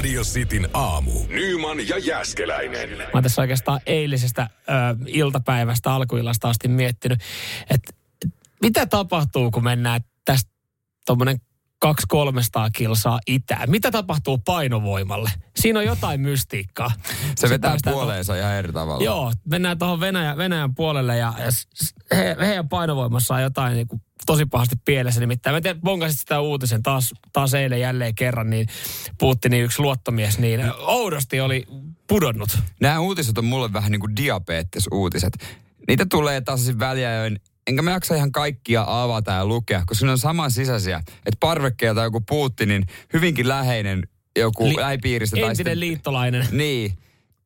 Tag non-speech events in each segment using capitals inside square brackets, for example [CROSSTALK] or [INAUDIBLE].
Radio Cityn aamu. Nyman ja Jäskeläinen. Mä oon tässä oikeastaan eilisestä ö, iltapäivästä, alkuillasta asti miettinyt, että mitä tapahtuu, kun mennään tästä tuommoinen 200-300 kilsaa itään. Mitä tapahtuu painovoimalle? Siinä on jotain mystiikkaa. Se Sitten vetää päästään puoleensa ihan eri tavalla. Joo, mennään tuohon Venäjän, Venäjän puolelle ja, ja he, heidän painovoimassa on jotain niin kuin tosi pahasti pielessä. Nimittäin mä tiedän, bonkasit sitä uutisen taas, taas eilen jälleen kerran, niin Putinin yksi luottomies, niin oudosti oli pudonnut. Nämä uutiset on mulle vähän niin kuin diabetes-uutiset. Niitä tulee tasaisin väliajoin. Enkä mä jaksa ihan kaikkia avata ja lukea, koska ne on saman sisäisiä. Että parvekkeelta joku Putinin hyvinkin läheinen joku Li- lähipiiristä. tai Entinen sitten- liittolainen Niin.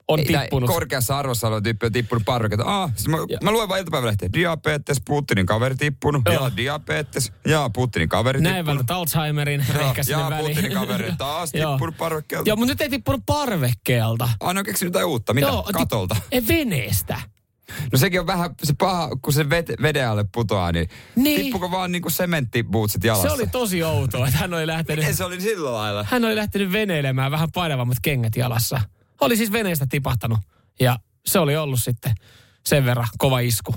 on Ei, tippunut. Korkeassa arvossa oleva tyyppi on tippunut parvekkeelta. Ah, siis mä, mä luen vaan iltapäivälehtiä. Diabetes, Putinin kaveri tippunut. Joo. Ja diabetes. Ja Putinin kaveri Näin tippunut. vältät Alzheimerin Joo, ehkä sinne ja väliin. Putinin kaveri taas [LAUGHS] tippunut parvekkeelta. Joo, mutta nyt ei tippunut parvekkeelta. Aina on keksinyt jotain uutta. Mitä? Joo, Katolta. Ei veneestä. No sekin on vähän se paha, kun se vede, veden alle putoaa, niin, Niin. tippuko vaan niinku sementtibootsit jalassa? Se oli tosi outoa, että hän oli lähtenyt, Miten se oli sillä lailla? hän oli lähtenyt veneilemään vähän painavammat kengät jalassa. Oli siis veneestä tipahtanut ja se oli ollut sitten sen verran kova isku.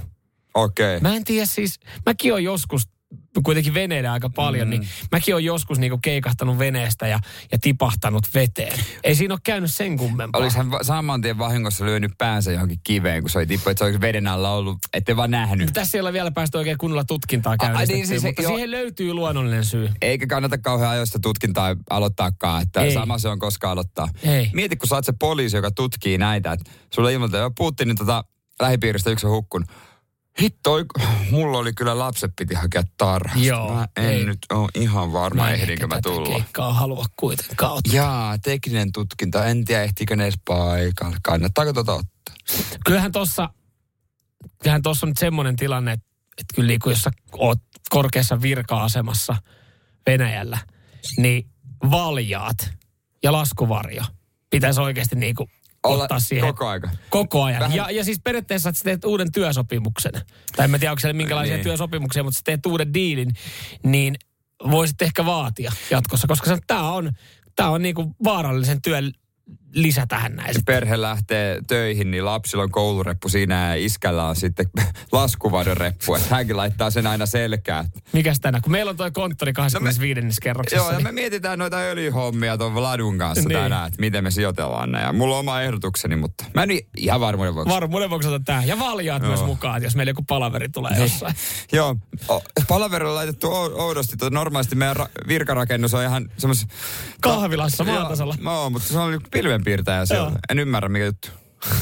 Okei. Okay. Mä en tiedä siis, mäkin on joskus kuitenkin veneilen aika paljon, mm. niin mäkin on joskus niinku keikahtanut veneestä ja, ja tipahtanut veteen. Ei siinä ole käynyt sen kummempaa. Va- saman tien vahingossa lyönyt päänsä johonkin kiveen, kun se oli tippu, että se olisi veden alla ollut, ettei vaan nähnyt. Tässä ei ole vielä päästy oikein kunnolla tutkintaa käynnistettyä, niin, siis- mutta joo. siihen löytyy luonnollinen syy. Eikä kannata kauhean ajoista tutkintaa aloittaakaan, että Ei. Sama se on koska aloittaa. Ei. Mieti, kun sä oot se poliisi, joka tutkii näitä, että sulle ilmoitetaan, että Putinin tota, lähipiiristä yksi on hukkunut. Hitto, mulla oli kyllä lapset piti hakea tarhasta. Joo, mä en ei. nyt ole ihan varma, Mä ehdinkö mä tulla. keikkaa halua kuitenkaan ottaa. Jaa, tekninen tutkinta. En tiedä, ehtiikö ne edes paikalle. Kannattaako tota ottaa? Kyllähän tossa, kyllähän tossa on nyt semmoinen tilanne, että, että kyllä niin kuin jos sä oot korkeassa virka-asemassa Venäjällä, niin valjaat ja laskuvarjo pitäisi oikeasti niin kuin Olla ottaa siihen koko aika. Koko ajan. Vähän- Ja, ja siis periaatteessa, että sä teet uuden työsopimuksen, tai en mä tiedä, onko siellä minkälaisia Niin. työsopimuksia, mutta sä teet uuden diilin, niin voisit ehkä vaatia jatkossa, koska tämä on, tää on niinku vaarallisen työn lisä tähän näin. Ja perhe lähtee töihin, niin lapsilla on koulureppu siinä ja iskällä on sitten [LAUGHS] laskuvadon reppu. Että hänkin laittaa sen aina selkään. Mikäs tänään? Kun meillä on toi konttori 25. kerroksessa. Joo, ja niin me mietitään noita öljyhommia tuon Ladun kanssa Niin. tänään, että miten me sijoitellaan ne. Ja mulla on oma ehdotukseni, mutta mä en ihan varmuuden vuoksi. Varmuuden vuoksi otan tää. Ja valjaat Joo. myös mukaan, jos meillä joku palaveri tulee Niin. jossain. [LAUGHS] Joo, o- palaverilla laitettu ou- oudosti. Tuo normaalisti meidän ra- virkarakennus on ihan semmos... Kahvilassa maatasalla. Joo, mutta se on niinku pilvenpiirtäjä siellä. Joo. En ymmärrä mikä juttu. [LAUGHS]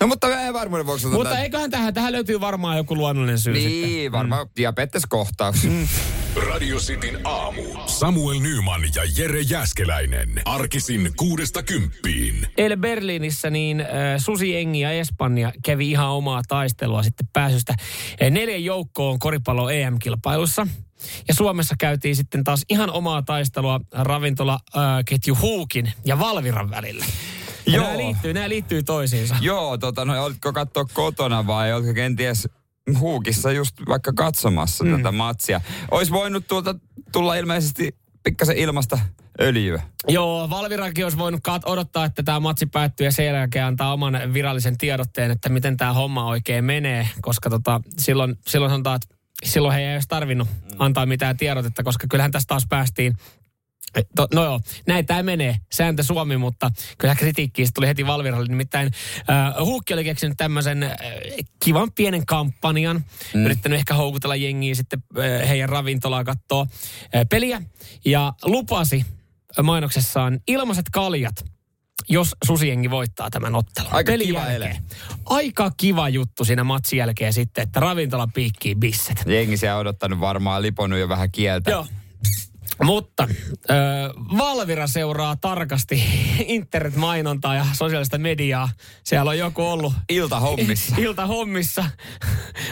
No mutta en varmuuden vuoksi Mutta tän- eiköhän tähän, tähän löytyy varmaan joku luonnollinen syy sitten. Niin, varmaan mm. diabeteskohtaus. Mm. Radio Cityn aamu. Samuel Nyman ja Jere Jäskeläinen. Arkisin kuudesta kymppiin. Eilen Berliinissä niin äh, Susi Engi ja Espanja kävi ihan omaa taistelua sitten pääsystä äh, neljän joukkoon koripallo EM-kilpailussa. Ja Suomessa käytiin sitten taas ihan omaa taistelua ravintolaketju äh, Huukin ja Valviran välillä. Ja Joo. Nämä liittyy, nämä liittyy toisiinsa. Joo, tota, no olitko katsoa kotona vai oletko kenties huukissa just vaikka katsomassa mm. tätä matsia? Olisi voinut tuolta tulla ilmeisesti pikkasen ilmasta öljyä. Joo, Valvirakin olisi voinut kat- odottaa, että tämä matsi päättyy ja sen jälkeen antaa oman virallisen tiedotteen, että miten tämä homma oikein menee, koska tota, silloin, silloin sanotaan, että silloin he ei olisi tarvinnut antaa mitään tiedotetta, koska kyllähän tästä taas päästiin To, no joo, näin tämä menee. Sääntö Suomi, mutta kyllä kritiikkiä tuli heti Valviralle. Nimittäin äh, Huukki oli keksinyt tämmöisen äh, kivan pienen kampanjan. Mm. Yrittänyt ehkä houkutella jengiä sitten äh, heidän ravintolaa katsoa äh, peliä. Ja lupasi mainoksessaan ilmaiset kaljat, jos susiengi voittaa tämän ottelun. Aika Pelin kiva ele. Aika kiva juttu siinä matsin jälkeen sitten, että ravintola piikkii bisset. Jengi siellä odottanut varmaan liponut jo vähän kieltä. Joo. Mutta äh, Valvira seuraa tarkasti internetmainontaa ja sosiaalista mediaa. Siellä on joku ollut Ilta hommissa. [LAUGHS] ilta hommissa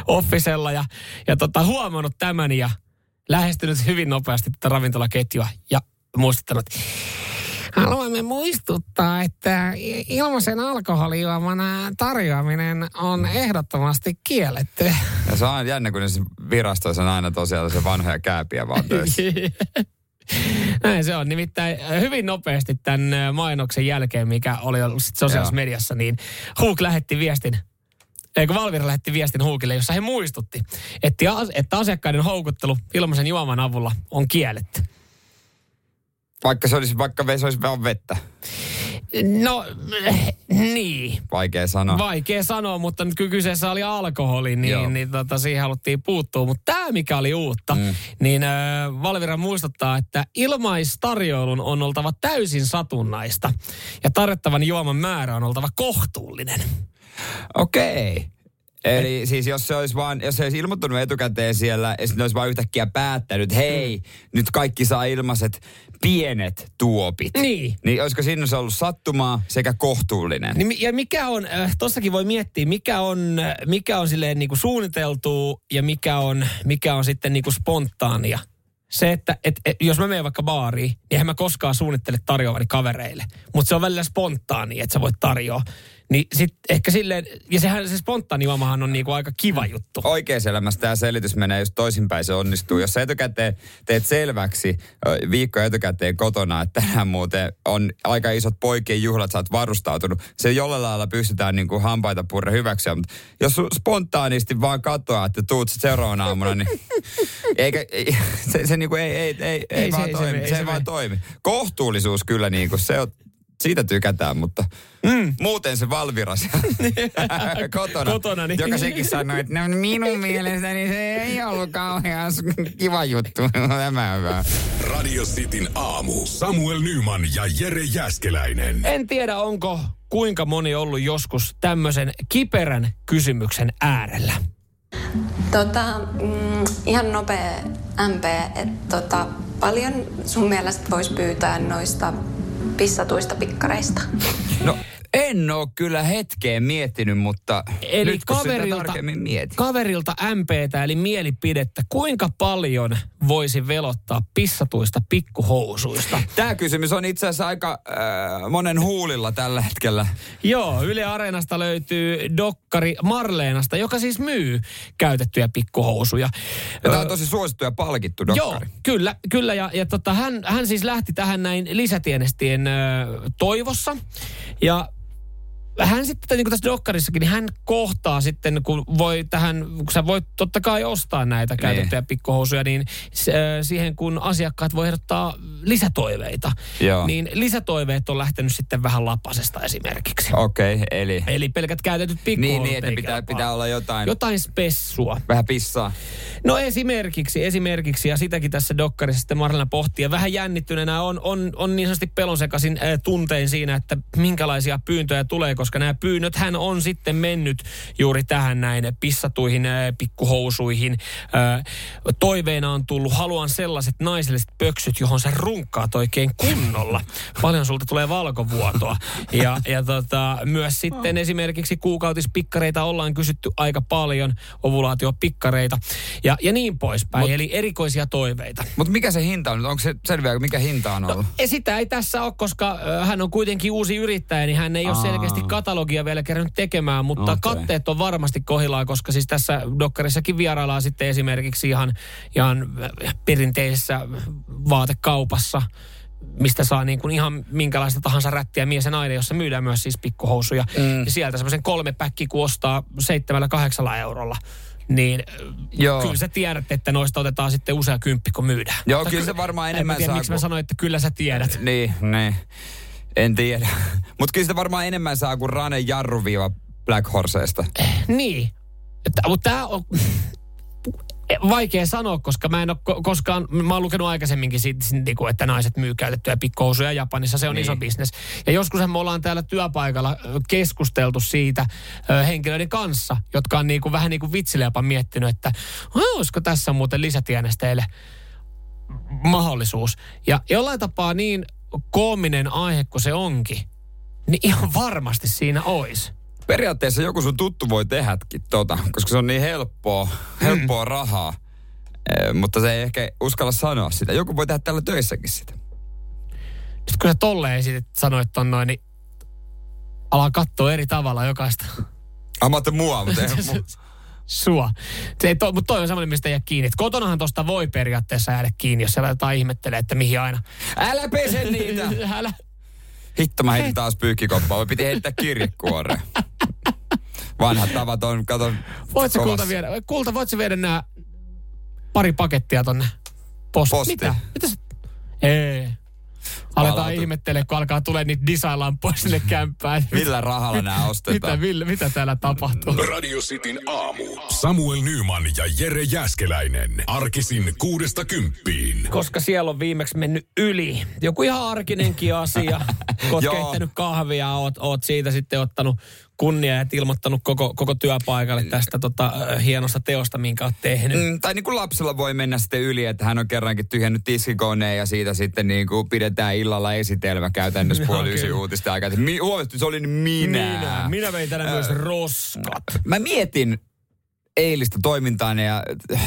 offisella ja, ja tota, huomannut tämän ja lähestynyt hyvin nopeasti tätä ravintolaketjua ja muistuttanut, Haluamme muistuttaa, että ilmaisen alkoholijuomana tarjoaminen on ehdottomasti kielletty. Ja se on jännä, kun virastoissa on aina tosiaan se vanhoja kääpiä vaan töissä. [LAUGHS] Näin se on. Nimittäin hyvin nopeasti tämän mainoksen jälkeen, mikä oli ollut sit sosiaalisessa mediassa, niin Huuk lähetti viestin Eikö Valvira lähetti viestin Huukille, jossa he muistutti, että, että asiakkaiden houkuttelu ilmaisen juoman avulla on kielletty. Vaikka se olisi, vaikka se olisi vaan vettä. No, niin. Vaikea sanoa. Vaikea sanoa, mutta nyt kun kyseessä oli alkoholi, niin, Joo. niin tota, siihen haluttiin puuttua. Mutta tämä, mikä oli uutta, mm. niin äh, Valvira muistuttaa, että ilmaistarjoilun on oltava täysin satunnaista. Ja tarjottavan juoman määrä on oltava kohtuullinen. Okei. Eli siis jos se olisi vaan, jos se olisi ilmoittanut etukäteen siellä ja sitten olisi vaan yhtäkkiä päättänyt, hei, nyt kaikki saa ilmaiset pienet tuopit. Niin. Niin olisiko siinä se ollut sattumaa sekä kohtuullinen? Niin, ja mikä on, äh, tossakin voi miettiä, mikä on, äh, mikä on silleen niin kuin suunniteltu ja mikä on, mikä on sitten niin kuin spontaania. Se, että et, et, jos mä menen vaikka baariin, niin eihän mä koskaan suunnittele tarjoavani kavereille. Mutta se on välillä spontaani, että sä voit tarjoa. Niin sit ehkä silleen, ja sehän se spontaani juomahan on niinku aika kiva juttu. Oikeassa elämässä tämä selitys menee just toisinpäin, se onnistuu. Jos sä etukäteen teet selväksi viikko etukäteen kotona, että tänään muuten on aika isot poikien juhlat, sä oot varustautunut, se jollain lailla pystytään niin kuin hampaita purre hyväksyä. Mutta jos spontaanisti vaan katoaa, että tuut sit seuraavana aamuna, niin [LAUGHS] eikä, ei, [LAUGHS] se, se, niin kuin ei, ei, ei, ei, Ei se- vaan ei se toimi. mene, ei se, se ei vaan toimi. Kohtuullisuus kyllä niin kuin se on, siitä tykätään, mutta mm. muuten se Valvira siellä [LAUGHS] kotona, Kotona, niin. joka sekin sanoi, että no minun mielestäni se ei ollut kauhean kiva juttu. [LAUGHS] Tämä on hyvä. Radio Cityn aamu. Samuel Nyman ja Jere Jäskeläinen. En tiedä, onko kuinka moni ollut joskus tämmöisen kiperän kysymyksen äärellä. Tota, mm, ihan nopea MP, että tota, paljon sun mielestä voisi pyytää noista pissatuista pikkareista? No en ole kyllä hetkeen miettinyt, mutta Eli nyt kun sitä kaverilta, tarkemmin mietin. kaverilta MPtä, eli mielipidettä, kuinka paljon voisi velottaa pissatuista pikkuhousuista? Tämä kysymys on itse asiassa aika äh, monen huulilla tällä hetkellä. Joo, Yle Areenasta löytyy dokkari Marleenasta, joka siis myy käytettyjä pikkuhousuja. Ja tämä on tosi suosittu ja palkittu Joo, dokkari. kyllä, kyllä. Ja, ja tota, hän, hän siis lähti tähän näin lisätienestien ö, toivossa. Ja hän sitten, niin kuin tässä dokkarissakin, niin hän kohtaa sitten, kun voi tähän, kun sä voit totta kai ostaa näitä käytettyjä pikkuhousuja, niin ö, siihen kun asiakkaat voi ehdottaa lisätoiveita, Joo. niin lisätoiveet on lähtenyt sitten vähän lapasesta esimerkiksi. Okei, okay, eli... Eli pelkät käytetyt pikkuhousut Niin, niin, että pitää, pitää olla jotain, Jotain spessua. vähän pissaa. No esimerkiksi, esimerkiksi, ja sitäkin tässä dokkarissa sitten Marlena pohtii. Ja vähän jännittyneenä on, on, on niin sanotusti pelonsekaisin äh, tuntein siinä, että minkälaisia pyyntöjä tulee, koska nämä pyynnöt hän on sitten mennyt juuri tähän näin pissatuihin äh, pikkuhousuihin. Äh, toiveena on tullut, haluan sellaiset naiselliset pöksyt, johon sä runkkaat oikein kunnolla. Paljon sulta tulee valkovuotoa. Ja, ja tota, myös sitten esimerkiksi kuukautispikkareita ollaan kysytty aika paljon, ovulaatiopikkareita ja, ja niin poispäin. Mut- Eli erikoisia toiveita. Mutta mikä se hinta on? Onko se selviää, mikä hinta on ollut? Ja sitä ei tässä ole, koska ö, hän on kuitenkin uusi yrittäjä, niin hän ei ole selkeästi katalogia vielä kerännyt tekemään, mutta okay. katteet on varmasti kohillaan, koska siis tässä dokkarissakin vieraillaan sitten esimerkiksi ihan, ihan perinteisessä vaatekaupassa, mistä saa niin kuin ihan minkälaista tahansa rättiä mies ja nainen, jossa myydään myös siis pikkuhousuja. Mm. Ja sieltä semmoisen kolme päkki, kun ostaa seitsemällä kahdeksalla eurolla, niin Joo. kyllä sä tiedät, että noista otetaan sitten usea kymppi, kun myydään. Joo, kyllä ky- se varmaan en enemmän mä tiedä, saa miksi mä kuin- sanoin, että kyllä sä tiedät. Niin, niin. En tiedä. [LAUGHS] Mutta kyllä sitä varmaan enemmän saa kuin Rane Jarruviiva Black Horseesta. Niin. Mutta tämä on [LAUGHS] vaikea sanoa, koska mä en ole ko- koskaan, mä oon lukenut aikaisemminkin siitä, niin kuin, että naiset myy käytettyjä pikkuhousuja Japanissa, se on Niin. iso bisnes. Ja joskus me ollaan täällä työpaikalla keskusteltu siitä ö, henkilöiden kanssa, jotka on niin kuin, vähän niin kuin vitsille jopa miettinyt, että olisiko tässä muuten lisätienestä mahdollisuus. Ja jollain tapaa niin koominen aihe kuin se onkin, niin ihan varmasti siinä olisi. Periaatteessa joku sun tuttu voi tehdäkin tota, koska se on niin helppoa, helppoa rahaa. Eh, mutta se ei ehkä uskalla sanoa sitä. Joku voi tehdä tällä töissäkin sitä. Sitten kun sä tolleen esitit, sanoit ton noin, niin alaa katsoa eri tavalla jokaista Ah, mä ajattelin mua, mutta [LAUGHS] ei mu- sua. Se ei to, mutta toi on semmoinen, mistä ei jää kiinni. Et kotonahan tosta voi periaatteessa jäädä kiinni, jos siellä jotain ihmettelee, että mihin aina. Älä pese niitä! [LAUGHS] Älä. Hitto, mä heitin taas pyykkikoppaa. Mä piti heittää kirjekuoreen. [LAUGHS] Vanhat tavat on, kato, Voit sä kulta viedä, kulta, voit sä viedä nää pari pakettia tonne post. Postiin. Mitä? Mitä sä? Ei. Aletaan Palautu. ihmettelee, kun alkaa tulee niitä design-lampuja sinne kämppään. [LAUGHS] Millä rahalla nämä Mitä, ostetaan? Ville, mitä täällä tapahtuu? Radio Cityn aamu. Samuel Nyman ja Jere Jäskeläinen. Arkisin kuudesta kymppiin. Koska siellä on viimeksi mennyt yli. Joku ihan arkinenkin asia. Kun [LAUGHS] oot keittänyt kahvia, oot, oot siitä sitten ottanut kunnia ja ilmoittanut koko, koko työpaikalle tästä tota, hienosta teosta, minkä oot tehnyt. Mm, tai niin kuin lapsella voi mennä sitten yli, että hän on kerrankin tyhjennyt tiskikoneen ja siitä sitten niin kuin pidetään illalla esitelmä käytännössä puoli ysi uutista aikaa. Mi- huomattu, se oli minä. Minä, minä vein tänään myös roskat. Mä mietin eilistä toimintaa ja äh,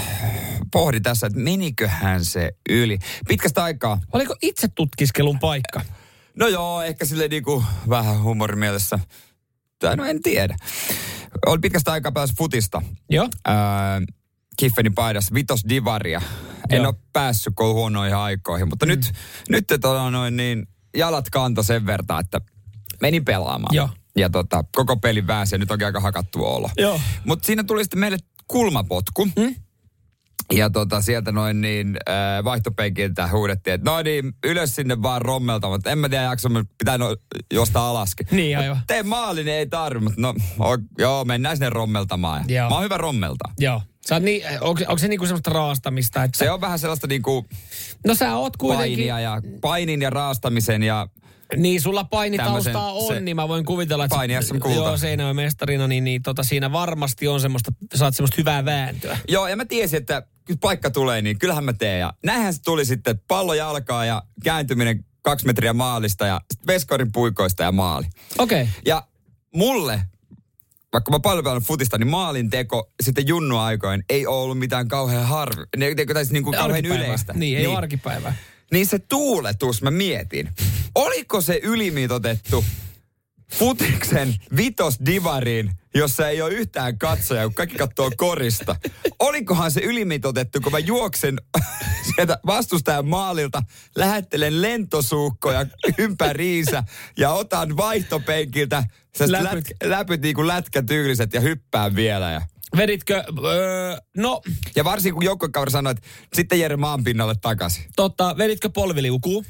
pohdin tässä, että meniköhän se yli. Pitkästä aikaa. Oliko itse tutkiskelun paikka? No joo, ehkä sille niinku vähän humorimielessä. Tai no en tiedä. Oli pitkästä aikaa pääs futista. Joo. Öö, Kiffenin paidassa, vitos divaria. En Joo. ole päässyt kun huonoihin aikoihin, mutta mm. nyt, nyt tota noin niin, jalat kanto sen verran, että menin pelaamaan. Joo. Ja tota, koko pelin väänsi ja nyt onkin aika hakattu olo. Joo. Mutta siinä tuli sitten meille kulmapotku. Mm? Ja tota, sieltä noin niin äh, vaihtopenkiltä huudettiin, että no niin, ylös sinne vaan rommelta, mutta en mä tiedä jakso, pitää no, jostain alaskin. Niin, aivan. Tee maali, niin ei tarvi, mutta no o, joo, mennään sinne rommeltamaan. Joo. Mä oon hyvä rommelta. Joo. Sä oot niin, onko, onko se niinku semmoista raastamista, että... Se on vähän sellaista niinku No sä oot kuitenkin... painia ja painin ja raastamisen ja Niin, sulla painitaustaa on, se- niin mä voin kuvitella, että... Paini SM kulta. Joo, Seinäjoen mestarina, niin, niin tota, siinä varmasti on semmoista, saat semmoista hyvää vääntöä. Joo, ja mä tiesin, että kun paikka tulee, niin kyllähän mä teen. Ja näinhän se tuli sitten, pallo jalkaa ja kääntyminen kaksi metriä maalista ja veskorin puikoista ja maali. Okei. Okay. Ja mulle, vaikka mä paljon pelannut futista, niin maalin teko sitten junnu aikoin ei ole ollut mitään kauhean harvi, ne, ne, siis niin kuin kauhean yleistä. Niin, ei ole arkipäivää. Niin se tuuletus, mä mietin, oliko se ylimitotettu futiksen vitos divariin, jossa ei ole yhtään katsoja, kun kaikki katsoo korista. Olikohan se ylimitotettu, kun mä juoksen [LAUGHS] sieltä vastustajan maalilta, lähettelen lentosuukkoja ympäriinsä ja otan vaihtopenkiltä läpyt, läpyt niin kuin lätkätyyliset ja hyppään vielä. Ja, Veditkö, öö, no, ja varsinkin kun joukkuekaveri sanoi, että sitten Jere maan pinnalle takaisin. totta, veditkö polviliukuun?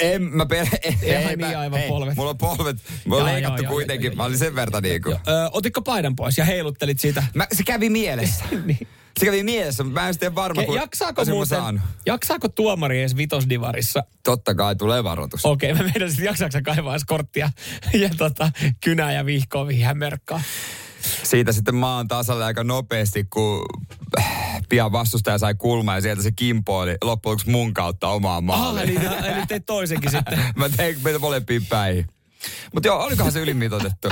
En mä. Ihan [LAUGHS] ei, niin mä- aivan hei, polvet. Mulla on polvet. Mulla on Joo, leikattu joo, joo, kuitenkin. joo, mä olin sen verran niinku. Öö, otitko paidan pois ja heiluttelit siitä? Mä, se kävi mielessä. [LAUGHS] niin. Se kävi mielessä, mutta mä en sitten varma, kun jaksaako muuten, saanut. jaksaako tuomari edes vitosdivarissa? Totta kai tulee varoitus. Okei, mä meidän sitten jaksaako kaivaa korttia [LAUGHS] ja tota, kynää ja vihkoa mihin merkkaa. Siitä sitten maan tasalle aika nopeasti, kun pian vastustaja sai kulmaa ja sieltä se kimpoili loppujen lopuksi mun kautta omaan Aha, maaliin. eli, eli teit toisenkin sitten. [LAUGHS] mä tein meitä molempiin päihin. Mutta joo, olikohan se ylimitoitettu?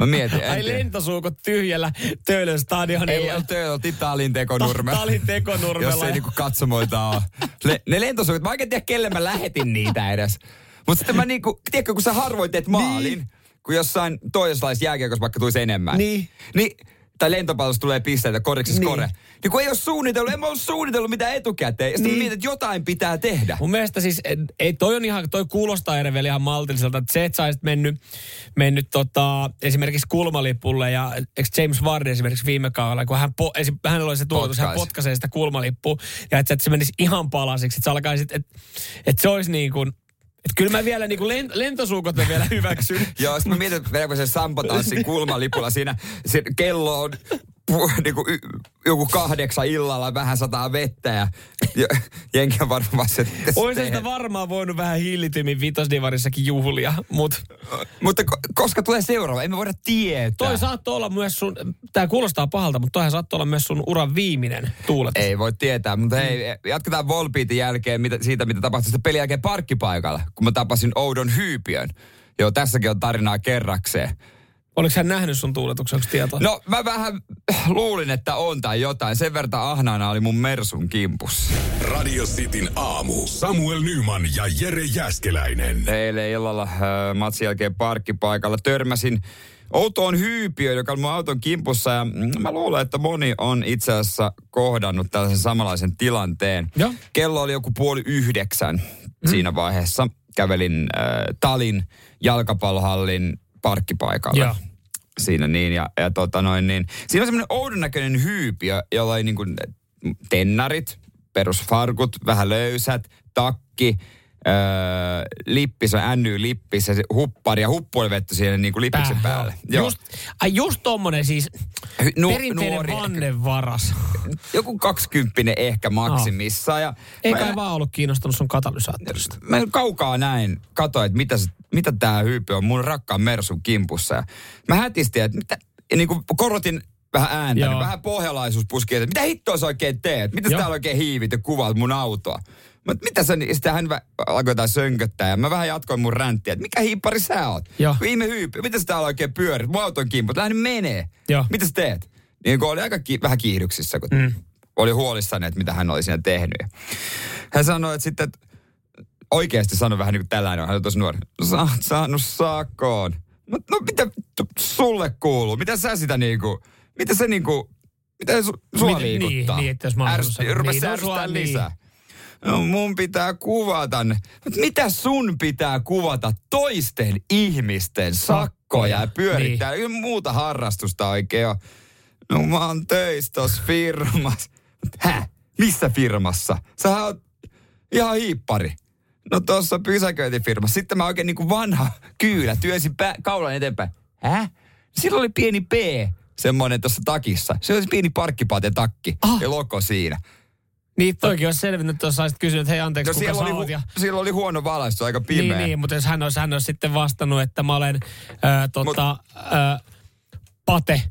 Mä mietin. Ai lentosuukot tyhjällä Töölön stadionilla. Ei ole töölti Talin tekonurmella. Talin tekonurmella. Jos ei niinku katsomoita ole. Le, ne lentosuunnat, mä oikein tiedä, kelle mä lähetin niitä edes. Mutta sitten mä niinku, tiedätkö, kun sä harvoin teet maalin, niin. Kun jossain toisenlaisessa jääkiekossa vaikka tulisi enemmän. Niin. niin tai lentopallossa tulee pisteitä, koriksessa Niin. niin. kore. Niin kun ei ole suunnitellut, en mä ole suunnitellut mitään etukäteen. Sitten Niin. mietin, että jotain pitää tehdä. Mun mielestä siis, ei, toi on ihan, toi kuulostaa eri vielä ihan maltilliselta, että se, että sä olisit mennyt, mennyt tota, esimerkiksi kulmalipulle ja James Vardy esimerkiksi viime kaudella, kun hän, po, esi, hänellä oli se tuotus, hän potkaisee sitä kulmalippua ja että, se- että se menisi ihan palasiksi, että se alkaisit, että, että se olisi niin kuin, että kyllä mä vielä niin kuin lent, lentosuukot vielä hyväksyn. [LAUGHS] Joo, sitten mä mietin, että se sampotanssin kulmalipulla siinä, se kello on niinku, y, joku kahdeksan illalla vähän sataa vettä ja, jenki on varmaan se, Olisi sitä varmaan voinut vähän hillitymmin vitosdivarissakin juhlia, mutta Mutta ko- koska tulee seuraava, emme voida tietää. toi saattoi olla myös sun, tää kuulostaa pahalta, mutta toihan saattoi olla myös sun uran viimeinen tuuletus. Ei voi tietää, mutta hei, jatketaan Volbeatin jälkeen mitä, siitä, mitä tapahtui sitten pelin jälkeen parkkipaikalla, kun mä tapasin Oudon Hyypiön. Joo, tässäkin on tarinaa kerrakseen. Oliko hän nähnyt sun tuuletuksen, onko tietoa? No mä vähän luulin, että on tai jotain. Sen verran ahnaana oli mun Mersun kimpussa. Radio Cityn aamu. Samuel Nyman ja Jere Jäskeläinen. Eilen illalla äh, matsin jälkeen parkkipaikalla törmäsin outoon hyypiöön, joka on mun auton kimpussa. Ja mm, mä luulen, että moni on itse asiassa kohdannut tällaisen samanlaisen tilanteen. Joo. Kello oli joku puoli yhdeksän siinä vaiheessa. Kävelin äh, Talin jalkapallohallin parkkipaikalle. Joo. Siinä niin, ja, ja tota noin niin. Siinä on semmoinen oudon näköinen hyypiö, jolla oli niin kuin tennarit, perusfarkut, vähän löysät, takki, öö, on NY-lippis ja se huppari ja huppu oli vetty siihen niin kuin lippiksen Päähän, päälle. joo. Just, ai just tommonen siis nu- perinteinen nuori- vannevaras. Joku kaksikymppinen ehkä maksimissa. Ja Eikä mä, vaan ollut kiinnostunut sun katalysaattorista. mä kaukaa näin, katsoin, että mitä, mitä tämä hyypi on mun rakkaan Mersun kimpussa. Ja mä hätistin, että mitä, ja niin kuin korotin vähän ääntä, Joo. niin vähän pohjalaisuus puski, että mitä hittoa sä oikein teet? Mitä täällä oikein hiivit ja kuvaat mun autoa? Et mitä sä, niin- sitten hän alkoi jotain sönköttää ja mä vähän jatkoin mun ränttiä, että mikä hiippari sä oot? Joo. Viime hyypi, mitä sä täällä oikein pyörit? Mun auton kimput, lähden menee. Joo. Mitä sä teet? Niin kun oli aika ki- vähän kiihdyksissä, kun mm. oli huolissani, että mitä hän oli siinä tehnyt. Hän sanoi, että sitten, että oikeasti sanoi vähän niin kuin tällainen, hän on tosi nuori. No sä oot saanut sakkoon. No, no mitä sulle kuuluu? Mitä sä sitä niinku, mitä se niinku, mitä su, sua Miten- liikuttaa? niin, niin, että jos mä rupesi niin, no ärsyttää sua- niin. No mun pitää kuvata ne. Mut mitä sun pitää kuvata toisten ihmisten sakkoja ja pyörittää? Niin. Muuta harrastusta oikein ole. No mä oon töissä tossa firmassa. Mut Hä? Missä firmassa? Sä oot ihan hiippari. No tuossa pysäköintifirmassa. Sitten mä oikein niin kuin vanha kyylä työnsin pä- kaulan eteenpäin. Hä? Silloin oli pieni P, semmoinen tuossa takissa. Se oli pieni parkkipaten takki Ah. ja loko siinä. Niin toikin olisi selvinnyt, jos olisit kysynyt, että hei anteeksi, No kuka siellä sä oli, Ja... siellä oli huono valaistus, aika pimeä. Niin, niin, mutta jos hän olisi, hän olisi sitten vastannut, että mä olen ää, tota, ää, Pate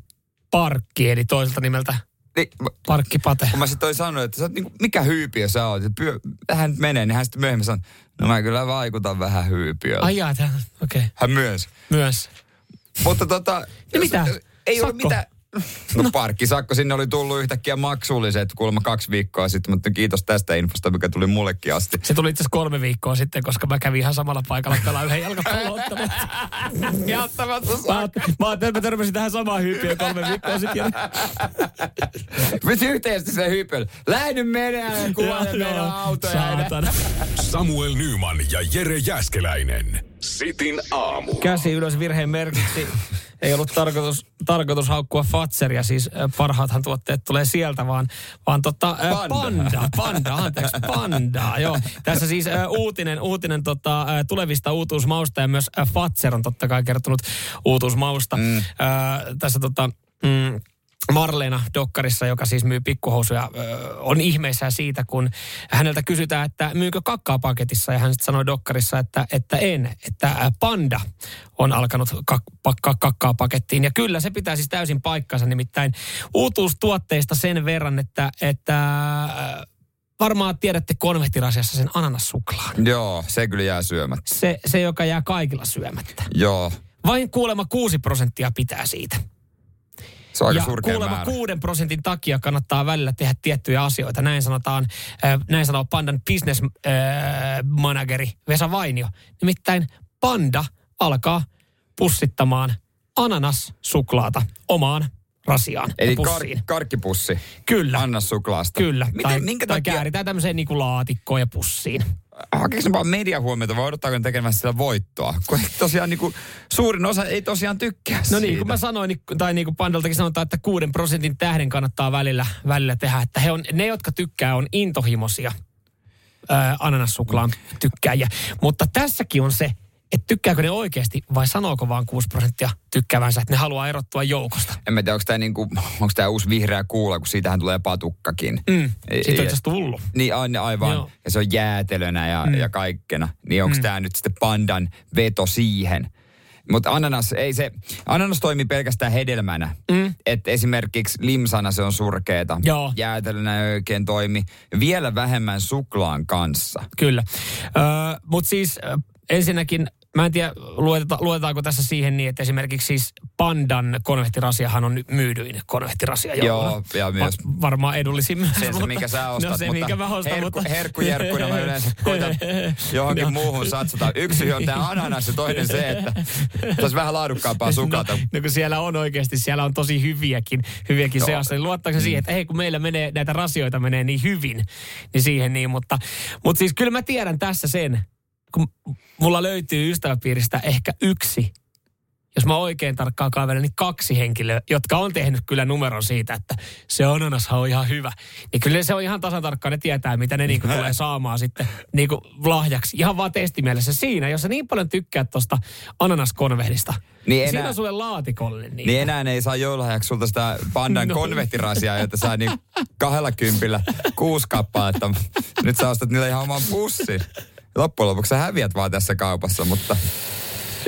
Parkki, eli toiselta nimeltä Niin, mä- Parkki Pate. kun mä sitten olin sanonut, että sä oot niinku, mikä hyypiö sä oot? että Pyö, hän nyt menee, niin hän sitten myöhemmin sanoi, no mä kyllä vaikutan vähän hyypiöltä. Ai jaa, okei, okay. Hän myös. myös. Mutta tota... Ja mitä? Ei ole Sakko? mitään... No, parkkisakko, sinne oli tullut yhtäkkiä maksulliset kuulemma kaksi viikkoa sitten, mutta kiitos tästä infosta, mikä tuli mullekin asti. Se tuli itse asiassa kolme viikkoa sitten, koska mä kävin ihan samalla paikalla pelaa yhden jalkapalloottelun. [LAUGHS] Jättämättä Mä, ajattelin- mä mä törmäsin tähän samaan hyypiöön kolme viikkoa sitten. [LAUGHS] Ja... Vesi yhteisesti se hyppely. Lähde nyt menemään ja meidän autoja. Samuel Nyman ja Jere Jäskeläinen. Sitin aamu. Käsi ylös virheen merkiksi. Ei ollut tarkoitus, tarkoitus haukkua Fatseria, siis parhaathan tuotteet tulee sieltä, vaan, vaan tota, äh, Panda. panda, panda, anteeksi, panda, joo. Tässä siis uutinen, uutinen tota, tulevista uutuusmausta ja myös Fatser on totta kai kertonut uutuusmausta. Mm. Äh, tässä tota, mm, Marleena Dokkarissa, joka siis myy pikkuhousuja, on ihmeissään siitä, kun häneltä kysytään, että myykö kakkaa paketissa. Ja hän sitten sanoi Dokkarissa, että, että en, että Panda on alkanut kak, pakkaa kakkaa pakettiin. Ja kyllä, se pitää siis täysin paikkansa, nimittäin uutuustuotteista sen verran, että, että varmaan tiedätte konvehtirasiassa sen ananassuklaan. Joo, se kyllä jää syömättä. Se, se, joka jää kaikilla syömättä. Joo, Vain kuulemma 6 prosenttia pitää siitä. Se on aika ja kuulemma määrä. kuuden prosentin takia kannattaa välillä tehdä tiettyjä asioita. Näin sanotaan, äh, näin sanoo Pandan business äh, manageri Vesa Vainio. Nimittäin Panda alkaa pussittamaan ananassuklaata omaan rasiaan Eli kar- karkkipussi. Kyllä. Anna suklaasta. Kyllä. Miten, tai, minkä tai takia? kääritään tämmöiseen niin kuin laatikkoon ja pussiin. Hakeeko ne vaan mediahuomiota vai odottaako ne tekemässä sitä voittoa? Kun tosiaan niin kuin, suurin osa ei tosiaan tykkää No siitä. niin, kun mä sanoin, niin- tai niin kuin Pandaltakin sanotaan, että kuuden prosentin tähden kannattaa välillä, välillä tehdä. Että he on, ne, jotka tykkää, on intohimoisia ananassuklaan tykkääjiä. Mutta tässäkin on se, että tykkääkö ne oikeasti vai sanooko vaan 6 prosenttia tykkäävänsä, että ne haluaa erottua joukosta. En mä tiedä, onko tämä niinku, onko tää uusi vihreä kuula, kun siitähän tulee patukkakin. Mm. Siitä on itse tullut. Niin on, aivan. Joo. Ja se on jäätelönä ja, Mm. ja kaikkena. Niin onko mm. tämä nyt sitten pandan veto siihen? Mutta ananas, ei se, ananas toimii pelkästään hedelmänä. Mm. Et esimerkiksi limsana se on surkeeta. Joo. Jäätelönä ei oikein toimi. Vielä vähemmän suklaan kanssa. Kyllä. Öö, Mutta siis ensinnäkin, mä en tiedä, lueteta, luetaanko tässä siihen niin, että esimerkiksi siis Pandan konvehtirasiahan on nyt myydyin konvehtirasia. Joo, ja myös- Va- varmaan edullisin myös. Se, se minkä sä ostat, no, se, mutta minkä mä ostan, herkku, mutta... herkkujerkkuna mä yleensä [LAUGHS] koitan johonkin Joo. muuhun satsata. Yksi on tämä ananas ja toinen se, että olisi vähän laadukkaampaa suklata. No, no kun siellä on oikeasti, siellä on tosi hyviäkin, hyviäkin Joo. seassa, niin luottaako se siihen, että hei kun meillä menee, näitä rasioita menee niin hyvin, niin siihen niin, mutta, mutta siis kyllä mä tiedän tässä sen, kun mulla löytyy ystäväpiiristä ehkä yksi, jos mä oikein tarkkaan kaivelen, niin kaksi henkilöä, jotka on tehnyt kyllä numeron siitä, että se ananashan on ihan hyvä. Niin kyllä se on ihan tasan tarkkaan, ne tietää, mitä ne niinku tulee [LAUGHS] saamaan sitten niinku lahjaksi. Ihan vaan testimielessä siinä, jos sä niin paljon tykkäät tuosta ananaskonvehdista. Niin Niin enää- siinä on sulle laatikolle niitä. Niin enää ei saa joululahjaksi sulta sitä pandan [LAUGHS] No. konvehtirasia, että saa niin kahdella kympillä kuusi kappaletta. Nyt sä ostat niille ihan oman pussin. Loppujen lopuksi sä häviät vaan tässä kaupassa, mutta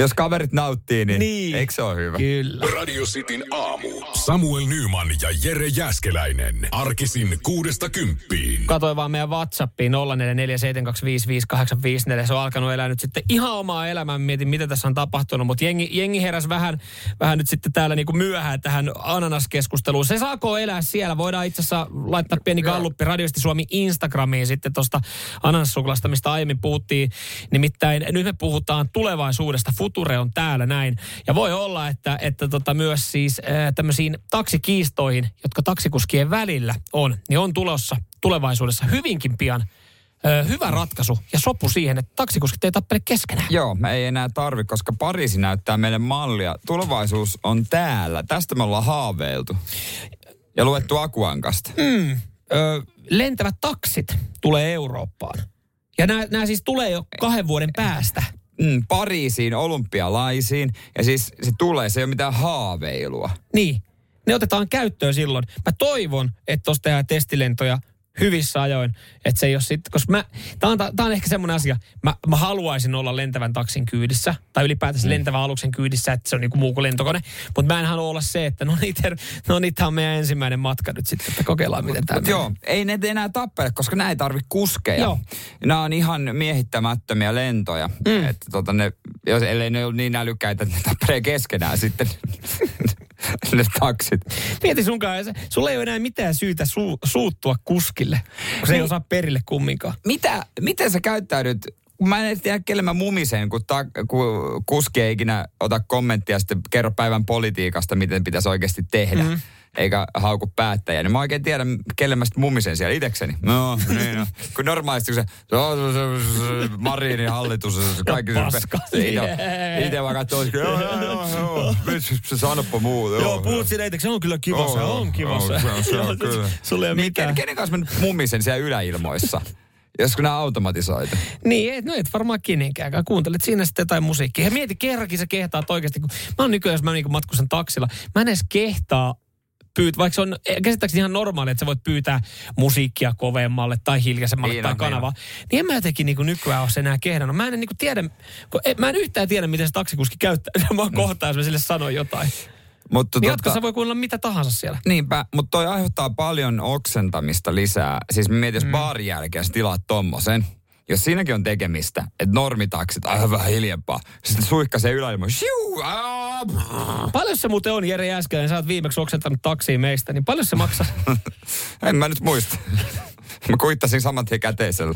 jos kaverit nauttii, niin, Niin. eikö se ole hyvä? Kyllä. Radio Cityn aamu. Samuel Nyman ja Jere Jäskeläinen. Arkisin kuudesta kymppiin. Katoin vaan meidän Whatsappiin 0447255854. Se on alkanut elää nyt sitten ihan omaa elämää. Mietin, mitä tässä on tapahtunut. Mutta jengi, jengi heräs vähän, vähän nyt sitten täällä niinku myöhään tähän ananaskeskusteluun. Se saako elää siellä. Voidaan itse asiassa laittaa pieni galluppi Radiosti Suomi Instagramiin sitten tuosta ananassuklasta, mistä aiemmin puhuttiin. Nimittäin nyt me puhutaan tulevaisuudesta. Future on täällä näin. Ja voi olla, että, että tota myös siis äh, tämmöisiin taksikiistoihin, jotka taksikuskien välillä on, niin on tulossa tulevaisuudessa hyvinkin pian ö, hyvä ratkaisu ja sopu siihen, että taksikuskit ei tappele keskenään. Joo, me ei enää tarvi, koska Pariisi näyttää meille mallia. Tulevaisuus on täällä. Tästä me ollaan haaveiltu. Ja luettu Akuankasta. Ö, lentävät taksit tulee Eurooppaan. Ja nämä siis tulee jo kahden vuoden päästä. Mm, Pariisiin, olympialaisiin. Ja siis se tulee, se ei ole mitään haaveilua. Niin, ne otetaan käyttöön silloin. Mä toivon, että tuossa tehdään testilentoja hyvissä ajoin. Että se ei ole sitten, koska mä, tää on, tää on ehkä semmoinen asia, mä, mä haluaisin olla lentävän taksin kyydissä, tai ylipäätänsä mm. lentävän aluksen kyydissä, että se on niinku muu kuin lentokone. Mutta mä en halua olla se, että no niitä, no niitä on meidän ensimmäinen matka nyt sitten, että kokeillaan miten tämä Mutta joo, ei ne enää tappele, koska nämä ei tarvi kuskeja. Joo. Nämä on ihan miehittämättömiä lentoja. Mm. Että tota ne, jos, ellei ne ole niin älykkäitä, että ne tappelee keskenään sitten [LAUGHS] [LAUGHS] ne taksit. Mieti sunkaan, se- sulla ei ole enää mitään syytä su, suuttua kuskille, kun se ei osaa perille kumminkaan. Mitä, miten sä käyttäydyt? Mä en tiedä, kelle mä mumisen, kun, ta, kun kuski ei ikinä ota kommenttia ja sitten kerro päivän politiikasta, miten pitäisi oikeasti tehdä. Mm. Eikä hauku päättäjä. Niin mä oikein tiedän, kelle mä sitten mumisen siellä itsekseni. No, niin no. Kun normaalisti kun se, se, se, se, se Marinin hallitus, se, se kaikki se, paska. se itse, itse vaan katsoo, joo, joo, joo, joo, se, sanoppa muuta. Joo, sinä itse, se on kyllä kiva, Joo, joo, joo, se on- se on kyllä. Sulla ei ole Niin, mitään. ken- kenen kanssa mä mumisen siellä yläilmoissa? Josko nämä automatisoitu? Niin, et, no et varmaan kenenkään. Kuuntelet siinä sitten jotain musiikkia. Ja mieti, kerrankin sä kehtaat oikeasti, kun mä oon nykyään, jos mä niin matkustan taksilla, mä en edes kehtaa pyyt, vaikka se on käsittääkseni ihan normaali, että sä voit pyytää musiikkia kovemmalle tai hiljaisemmalle Niin tai on, kanavaa. Niin en mä jotenkin niin nykyään ole se enää kehdannut. Mä en niin tiedä, kun, en- mä en yhtään tiedä, miten se taksikuski käyttää. [LAUGHS] Mä oon kohtaa, jos mä sille sanon jotain. Mutta Niin jatkossa voi kuunnella mitä tahansa siellä. Niinpä, mutta toi aiheuttaa paljon oksentamista lisää. Siis mietin, jos mm. baarin jälkeen sä tilaat tommosen, jos siinäkin on tekemistä, että normitaksit, aivan vähän hiljempaa. Sitten suihkaisee yläilmoin, shiu, aa, brrr. Paljon se muuten on, Jere Jääskeläinen, sä oot viimeksi oksentanut taksiin meistä, niin paljon se maksaa? [LAUGHS] En mä nyt muista. Mä kuittasin saman tien käteisellä.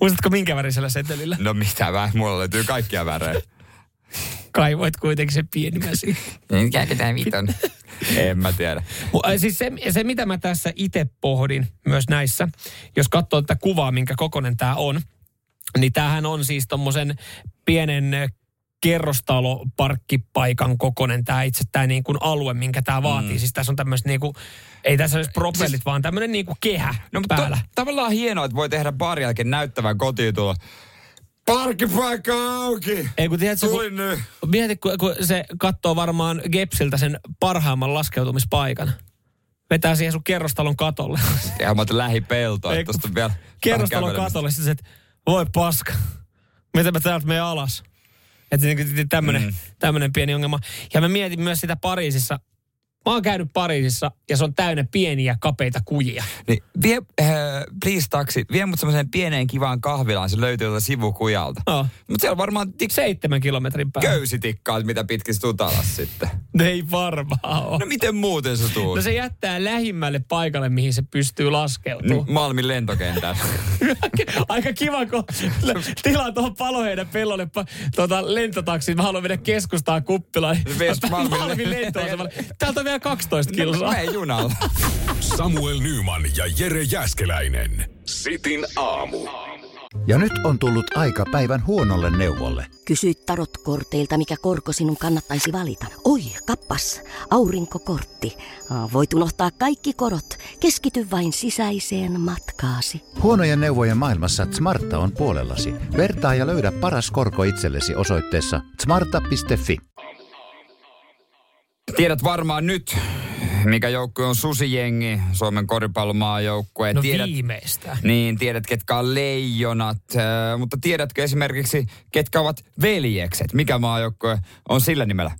Muistatko minkä värisellä setelillä? No mitä vähän, mulla löytyy kaikkia värejä. Kaivoit kuitenkin se pienimmän siihen. Niin käytetään viton. en mä tiedä. Siis se, se, mitä mä tässä itse pohdin myös näissä, jos katsoo tätä kuvaa, minkä kokonen tämä on, niin tämähän on siis tommosen pienen ö, kerrostaloparkkipaikan kokonen tämä itse tämä niin kuin alue, minkä tämä vaatii. Mm. Siis tässä on tämmöiset niin kuin, ei tässä olisi propellit, siis, vaan tämmöinen niin kuin kehä No, päällä. to, tavallaan hienoa, että voi tehdä baarin jälkeen näyttävän kotiutulo. Parkkipaikka auki! Ei kun tiedätkö, kun, nyt. mieti, kun, kun se katsoo varmaan Gepsiltä sen parhaimman laskeutumispaikan. Vetää siihen sun kerrostalon katolle. [LAUGHS] Ja mä lähipeltoa, että tosta vielä... kerrostalon katolle. Sitten se, että voi paska. Miten mä täältä menen alas? Että niin tämmönen, mm. pieni ongelma. Ja mä mietin myös sitä Pariisissa. Mä oon käynyt Pariisissa ja se on täynnä pieniä kapeita kujia. Niin, vie, äh, please taksi, vie mut semmoiseen pieneen kivaan kahvilaan, se löytyy tuolta sivukujalta. No. Mutta siellä on varmaan tik- Seitsemän kilometrin päässä. köysitikkaa, mitä pitkin sä tuut alas sitten. Ei varmaan ole. No miten muuten sä tuut? No se jättää lähimmälle paikalle, mihin se pystyy laskeutumaan. N- Malmin lentokentällä. [LAUGHS] Aika kiva, kun tilaa tuohon paloheidän pellolle pa, tuota, lentotaksiin. Mä haluan mennä keskustaan kuppilaan. Ves Malmin Malmin lentoasemalle. Täältä on vielä 12 no, kilsaa. mä en junalla. Samuel Nyman ja Jere Jäskeläinen. Sitin aamu. Ja nyt on tullut aika päivän huonolle neuvolle. Kysyit tarotkorteilta, mikä korko sinun kannattaisi valita. Oi, kappas, aurinkokortti. Voit unohtaa kaikki korot. Keskity vain sisäiseen matkaasi. Huonojen neuvojen maailmassa Smarta on puolellasi. Vertaa ja löydä paras korko itsellesi osoitteessa smarta.fi. Tiedät varmaan nyt, mikä joukkue on Susijengi, Suomen koripallomaajoukkue. No tiedät, viimeistä. Niin, tiedät ketkä on leijonat, äh, mutta tiedätkö esimerkiksi ketkä ovat veljekset? Mikä maajoukkue on sillä nimellä?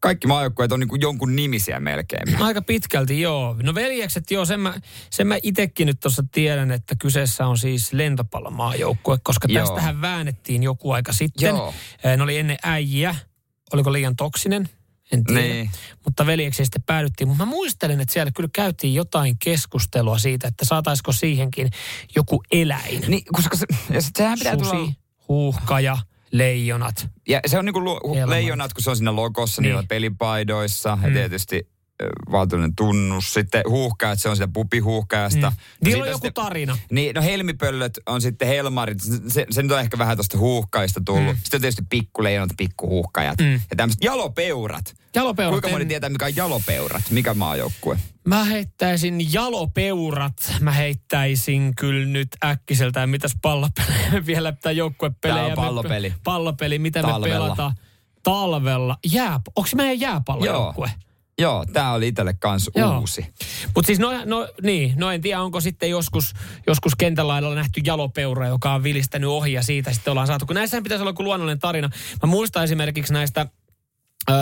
Kaikki maajoukkueet on niin jonkun nimisiä melkein. Aika pitkälti joo. No veljekset joo, sen mä, sen mä itekin nyt tuossa tiedän, että kyseessä on siis lentopallomaajoukkue, koska Joo. tästähän väännettiin joku aika sitten. Joo. Ne oli ennen äijiä. Oliko liian toksinen? En tiedä. Niin. Mutta veljeksi sitten päädyttiin. Mutta mä muistelen, että siellä kyllä käytiin jotain keskustelua siitä, että saataisiko siihenkin joku eläin. Niin, koska se, ja sit sehän pitää Susi, tulla... huuhkaja, leijonat. Ja se on niinku lu, Elämät. leijonat, kun se on siinä logossa, Niin. niin. niillä pelipaidoissa Mm. ja tietysti valtuuden tunnus. Sitten huuhkajat, se on sitä pupihuuhkajasta. Mm. No Niillä on joku sitten- tarina. Niin, no helmipöllöt on sitten helmarit. Se, se nyt on ehkä vähän tuosta huuhkaista tullut. Mm. Sitten on tietysti pikkuleijonat, pikkuhuuhkajat. Mm. Ja tämmöiset jalopeurat. Jalopeurat. Kuinka moni en- tietää, mikä on jalopeurat? Mikä maajoukkue? Mä heittäisin jalopeurat. Mä heittäisin kyllä nyt äkkiseltään, mitäs pallopelejä vielä, tai joukkuepelejä. Tää on me- pallopeli. Pallopeli, mitä Talvella. me pelataan. Talvella. Jää, onko meidän jääpallojoukkue? Joo, tää oli itselle kans Joo. uusi. Mutta siis no, no, niin, no en tiedä, onko sitten joskus, joskus kentälaidalla nähty jalopeura, joka on vilistänyt ohi ja siitä sitten ollaan saatu. Kun näissähän pitäisi olla joku luonnollinen tarina. Mä muistan esimerkiksi näistä ö,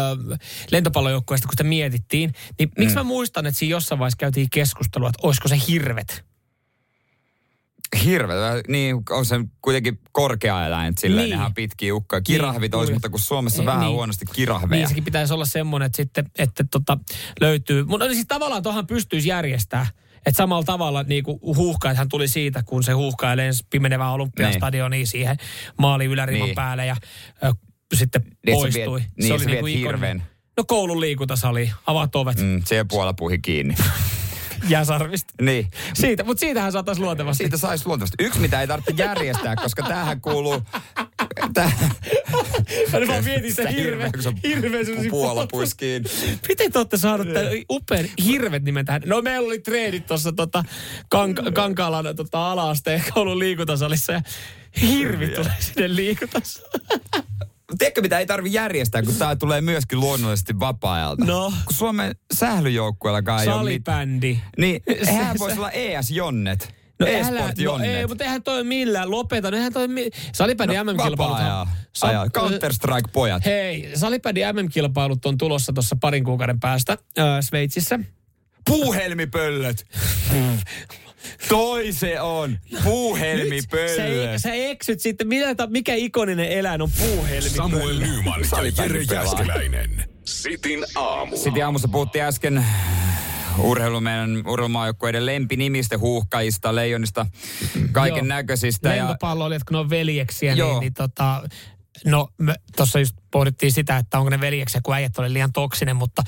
lentopallojoukkueista, kun sitä mietittiin, niin miksi mä muistan, että siinä jossain vaiheessa käytiin keskustelua, että olisiko se hirvet? Hirveä. Niin, on se kuitenkin korkea eläin, sillä Niin. niin. nehän pitkiä ukkoja. Kirahvit Niin, olisi, mutta kun Suomessa Eh, vähän niin. huonosti kirahveja. Niin sekin pitäisi olla semmoinen, että sitten että tota, löytyy. Mutta siis tavallaan tuohon pystyisi järjestää. Että samalla tavalla niin kuin huuhkajathan tuli siitä, kun se huuhkaja lensi pimenevään olympiastadioniin siihen maalin yläriman Niin. päälle ja ö, sitten Niin, että poistui. viet- niin, sä viet ikoninen. hirven. No koulun liikuntasali, avat ovet, mm. Siellä puolella puhi kiinni. [LAUGHS] jääsarvista. niin. Siitä, mutta siitähän saataisiin luontevasti. Siitä saisi luultavasti. Yksi, mitä ei tarvitse järjestää, koska tähän kuuluu... Täh, Mä vaan mietin sitä hirveä, hirveä semmosia puola puolella. puisi kiinni. Miten te olette saanut tämän upean hirvet nimen tähän? No meillä oli treenit tuossa tota, kanka, Kankaalan tota, ala-asteen koulun liikuntasalissa ja hirvi tulee sinne liikuntasaliin. [LAUGHS] Tiedätkö, mitä ei tarvi järjestää, kun tämä tulee myöskin luonnollisesti vapaa-ajalta? No. Kun Suomen sählyjoukkueellakaan ei ole. Salibändi. Niin, [LAUGHS] Se- eihän voisi olla ES-jonnet. No, No, älä, no ei, mutta eihän toi millään lopeta. No, eihän toi, mi- salibändi no, MM-kilpailut. Ajaa. Counter-Strike-pojat. Hei, salibändi MM-kilpailut on tulossa tuossa parin kuukauden päästä äh, Sveitsissä. Puuhelmipöllöt. [LAUGHS] Toi se on. Sä, Puuhelmipöllöt. sä eksyt sitten, mitä, mikä ikoninen eläin on puuhelmi? Samuel Nyman ja Jere. Jäskeläinen. Sitin aamu. Sitten aamussa puhuttiin äsken urheilu meidän urheilumaajoukkueiden lempinimistä, huuhkajista, leijonista, kaiken näköisistä. Ja, Lentopalloilijat, kun ne on veljeksiä, Joo. niin, niin tota, no tuossa just pohdittiin sitä, että onko ne veljeksiä, kun äijät oli liian toksinen, mutta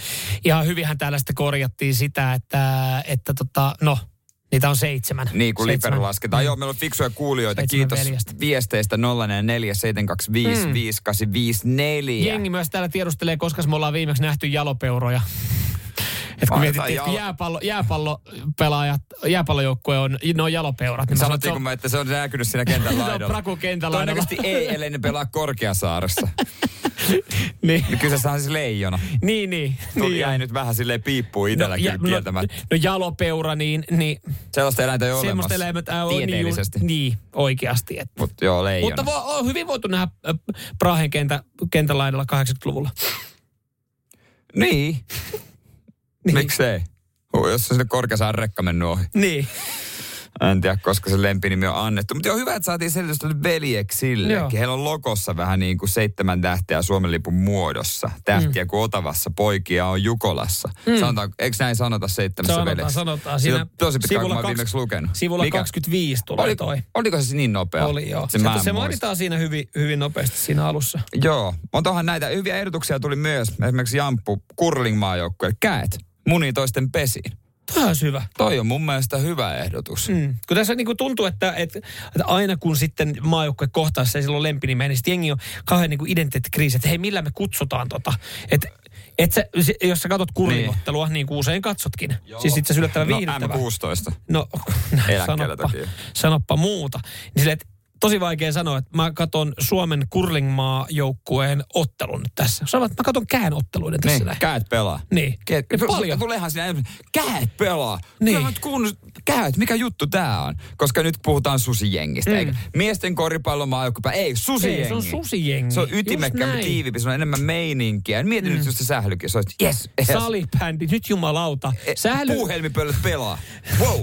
ihan hyvinhän täällä sitten korjattiin sitä, että, että tota, no, niitä on seitsemän. niin kuin Seitsemän. Liperu lasketaan. Joo, meillä on fiksuja kuulijoita. Seitsemän Kiitos veljestä. viesteistä 044 725 Mm. 5854. Jengi myös täällä tiedustelee, koska me ollaan viimeksi nähty jalopeuroja. Et kun että jalo- jääpallo, jääpallopelaajat, jääpallojoukkue on, no jalopeurat. Niin se Sanottiinko on- mä, että se on näkynyt siinä kentän [LAUGHS] Se on laidalla? Praku kentän laidalla. Todennäköisesti ei, ellei ne pelaa Korkeasaaressa. [LAUGHS] niin, Niin Kyseessä on siis leijona. niin, niin. Tuli niin jäi nyt vähän silleen piippuu itsellä ja- kyllä kieltämättä. no, no jalopeura, niin, niin Sellaista eläintä ei ole semmoista äh, on niin, Tieteellisesti. ju- niin, oikeasti. Että. Mutta joo, leijona. Mutta vo, on hyvin voitu nähdä äh, Prahen kentä, kentän laidalla 80-luvulla. Niin. Niin. Miksei? Jos on sinne Korkeasaaren rekka mennyt ohi. Niin. En tiedä, koska se lempinimi on annettu. Mutta on hyvä, että saatiin selitystä veljeksille. Joo. Heillä on lokossa vähän niin kuin seitsemän tähteä Suomen lipun muodossa. Tähtiä mm. kuin Otavassa, poikia on Jukolassa. Mm. Sanotaan, eikö näin sanota seitsemässä Sanotaan, veljeksi? sanotaan. On tosi kun oon sivulla viimeksi kaks- lukenut. Sivulla Mikä? 25 tulee Oli, toi. oliko se niin nopea? Oli joo. Se, Se, mainitaan siinä hyvin, hyvin nopeasti siinä alussa. Joo, on tuohon näitä hyviä ehdotuksia tuli myös. Esimerkiksi Jamppu Kurling-maajoukkueelle. Käet munii toisten pesiin. Tämä on hyvä. Toi on mun mielestä hyvä ehdotus. Mm. Kun tässä niin kuin tuntuu, että, että, että aina kun sitten maajoukkue kohtaa se silloin lempinimeä, niin sitten jengi on kauhean niin identiteettikriisi, että hei millä me kutsutaan tota. Että et sä, jos sä katsot kurlingottelua, niin. niin kuin usein katsotkin. Joo. Siis itse asiassa yllättävän No viihdyttävää. M16. [LAUGHS] No, Eläkkeellä sanoppa, sanoppa muuta. Niin silleen, että tosi vaikea sanoa, että mä katson Suomen curlingmaa-joukkueen ottelun nyt tässä. Sanoin, että mä katson kään otteluiden tässä Niin, näin. käät pelaa. Niin. Ke- Ja paljon. Tuleehan siinä, käät pelaa. Niin. Kyllä nyt kuunnus, käät, mikä juttu tää on? Koska nyt puhutaan susijengistä, mm. eikä? Miesten koripallon maajoukkue, ei, susijengi. Ei, se on susijengi. Se on näin. tiiviimpi, se on enemmän meininkiä. Mieti mm. nyt just se sählykin, se olisi, yes, yes. Salibändi, nyt jumalauta. E, Sähly, Puuhelmipöllöt pelaa. Wow.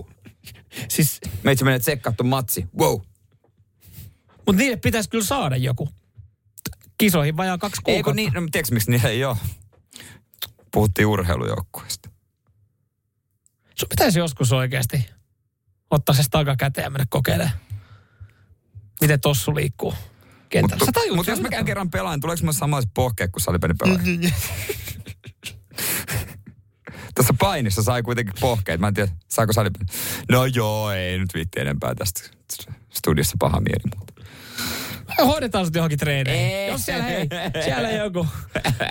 [LAUGHS] siis, Meitsi menee tsekkaa ton matsi. Wow. Mutta niille pitäisi kyllä saada joku. Kisoihin vajaa kaksi Eikö kuukautta. niin, no tiedätkö miksi niillä ei ole? Puhuttiin urheilujoukkueesta. Sun pitäisi joskus oikeasti ottaa se takakäteen ja mennä kokeilemaan. Miten tossu liikkuu kentällä. Mutta sen, jos mä käyn kerran pelaan, tuleeko mulle samanlaiset pohkeet kuin salipeli pelaa? [LAUGHS] Tässä painissa sai kuitenkin pohkeet. Mä en tiedä, saako salipeli. No joo, ei nyt viitti enempää tästä studiossa paha mieli. Hoidetaan sut johonkin treeneihin. Ei. Jos siellä, hei, siellä joku,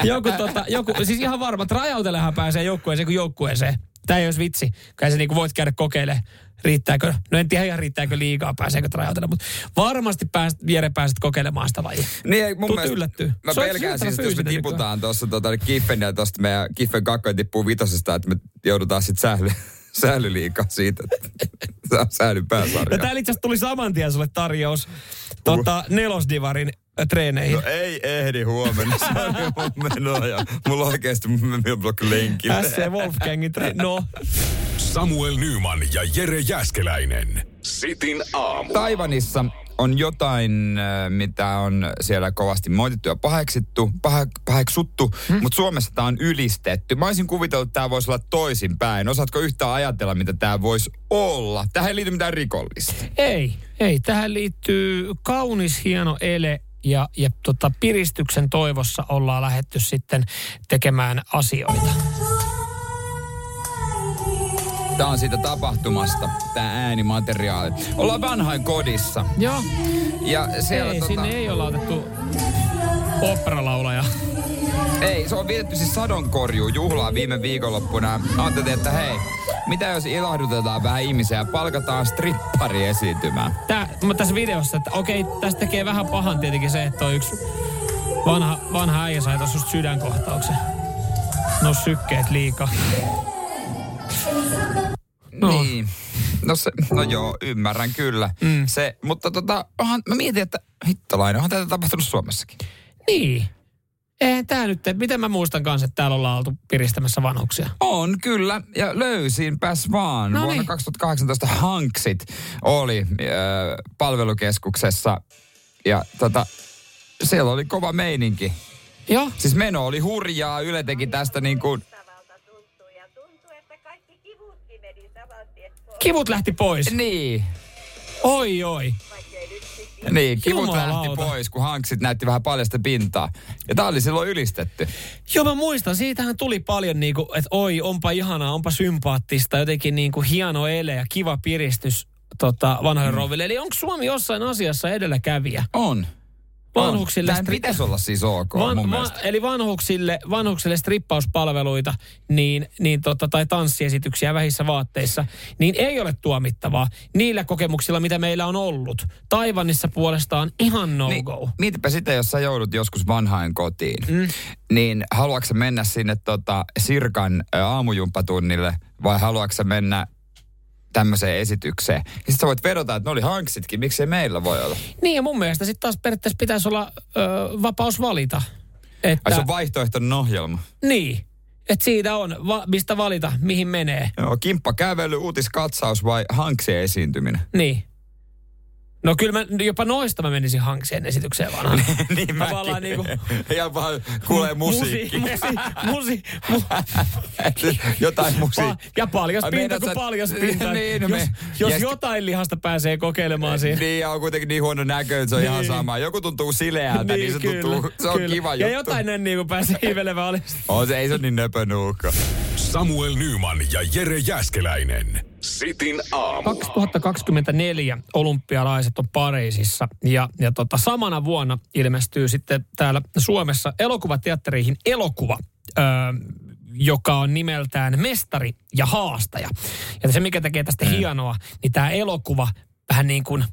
joku, tota, joku, siis ihan varma, että rajautelehan pääsee joukkueeseen kuin joukkueeseen. Tää ei olisi vitsi. Kai sä niinku voit käydä kokeilemaan, riittääkö, no en tiedä ihan riittääkö liikaa, pääseekö rajautella, mutta varmasti pääst, Jere pääset kokeilemaan sitä lajia. Niin, ei, mun Tuut mielestä, yllättyä. Mä Se pelkään siis, että jos me tiputaan tuossa tota, Kiffen ja tuosta meidän Kiffen kakkoja tippuu vitosesta, että me joudutaan sitten sähly, [LAUGHS] sählyliikaa siitä. että [LAUGHS] on sählyn pääsarja. Ja täällä itse asiassa tuli saman tien sulle tarjous tota, nelosdivarin treeneihin. No ei ehdi huomenna, se on mun menoa ja mulla oikeesti minulla on lenkillä. SC Wolfgangin tre- No, Samuel Nyman ja Jere Jäskeläinen. Sitin aamu. Taivanissa on jotain, äh, mitä on siellä kovasti moitittu ja paheksittu, pahe, paheksuttu, hmm? mutta Suomessa tämä on ylistetty. Mä olisin kuvitellut, että tämä voisi olla toisinpäin. Osaatko yhtään ajatella, mitä tämä voisi olla? Tähän ei liity mitään rikollista. ei, ei. Tähän liittyy kaunis, hieno ele ja, ja tota, piristyksen toivossa ollaan lähetty sitten tekemään asioita. Tämä on siitä tapahtumasta, tämä äänimateriaali. Ollaan vanhain kodissa. Joo, Ja siellä ei, tota, sinne ei olla otettu oopperalaulaja. Ei, se on vietetty siis sadonkorjuu juhlaa viime viikonloppuna. Ajattelin, että hei, mitä jos ilahdutetaan vähän ihmisiä ja palkataan strippari esiintymään? Tää, mä tässä videossa, että okei, tästä tekee vähän pahan tietenkin se, että on yksi vanha, vanha äijä sai tuossa just sydänkohtauksen. No sykkeet liikaa. No. Niin. Se, no joo, ymmärrän kyllä. Mm. Se, mutta tota, onhan, mä mietin, että hittolainen, onhan tätä tapahtunut Suomessakin. Niin. Eihän tää nyt, miten mä muistan kanssa, että täällä ollaan oltu piristämässä vanhuksia. On kyllä, ja löysinpäs vaan. No Vuonna niin. 2018 Hanksit oli äh, palvelukeskuksessa, ja tota, siellä oli kova meininki. Joo. Siis meno oli hurjaa, Yle teki tästä niin kuin, Kivut lähti pois. niin, Oi, oi. niin, kivut Jumalauta. lähti pois, kun Hanksit näytti vähän paljasta pintaa. Ja tää oli silloin ylistetty. Joo, mä muistan. Siitähän tuli paljon niinku, että oi, onpa ihanaa, onpa sympaattista, jotenkin niinku hieno ele ja kiva piristys tota, vanhoille mm. rouville. Eli onko Suomi jossain asiassa edelläkävijä? On. Vanhuksille... Tämä stri- pitäisi olla siis ok Van, mun va, eli vanhuksille, vanhuksille strippauspalveluita niin, niin tota, tai tanssiesityksiä vähissä vaatteissa, niin ei ole tuomittavaa niillä kokemuksilla, mitä meillä on ollut. Taivanissa puolestaan ihan no Niin, go. mietipä sitä, jos sä joudut joskus vanhain kotiin, mm. niin haluatko mennä sinne tota, Sirkan aamujumppatunnille vai haluatko mennä tämmöiseen esitykseen? Ja sit sä voit vedota, että ne oli hanksitkin, miksei meillä voi olla? Niin ja mun mielestä sitten taas periaatteessa pitäisi olla ö, vapaus valita. Että, Ai se on vaihtoehtoinen ohjelma. niin, että siitä on, va, mistä valita, mihin menee. Joo, kimppa kävely, uutiskatsaus vai hanksien esiintyminen? Niin. No kyllä mä, jopa noista mä menisin hankseen esitykseen vanhaan. [LAUGHS] niin Tavallaan niinku- Ja vaan kuulee musiikki. Musi, musi, musi, mu, [LAUGHS] Jotain pa, musiikkia. ja paljas Ai pinta kuin sä- paljas pinta. [LAUGHS] Niin, no jos me- jos ja sit- jotain lihasta pääsee kokeilemaan siinä. Niin, ja on kuitenkin niin huono näkö, että se on ihan Niin. sama. Joku tuntuu sileältä, niin, se tuntuu, se on kiva Ja juttu. jotain niin kuin pääsee hiivelemään oli. On se, ei se ole niin nöpönuukka. Samuel Nyman ja Jere Jäskeläinen. Sitin aamu. 2024 olympialaiset on Pariisissa ja, ja tota, samana vuonna ilmestyy sitten täällä Suomessa elokuvateattereihin elokuva, öö, joka on nimeltään Mestari ja haastaja. Ja se, mikä tekee tästä mm. hienoa, niin tämä elokuva vähän niin kuin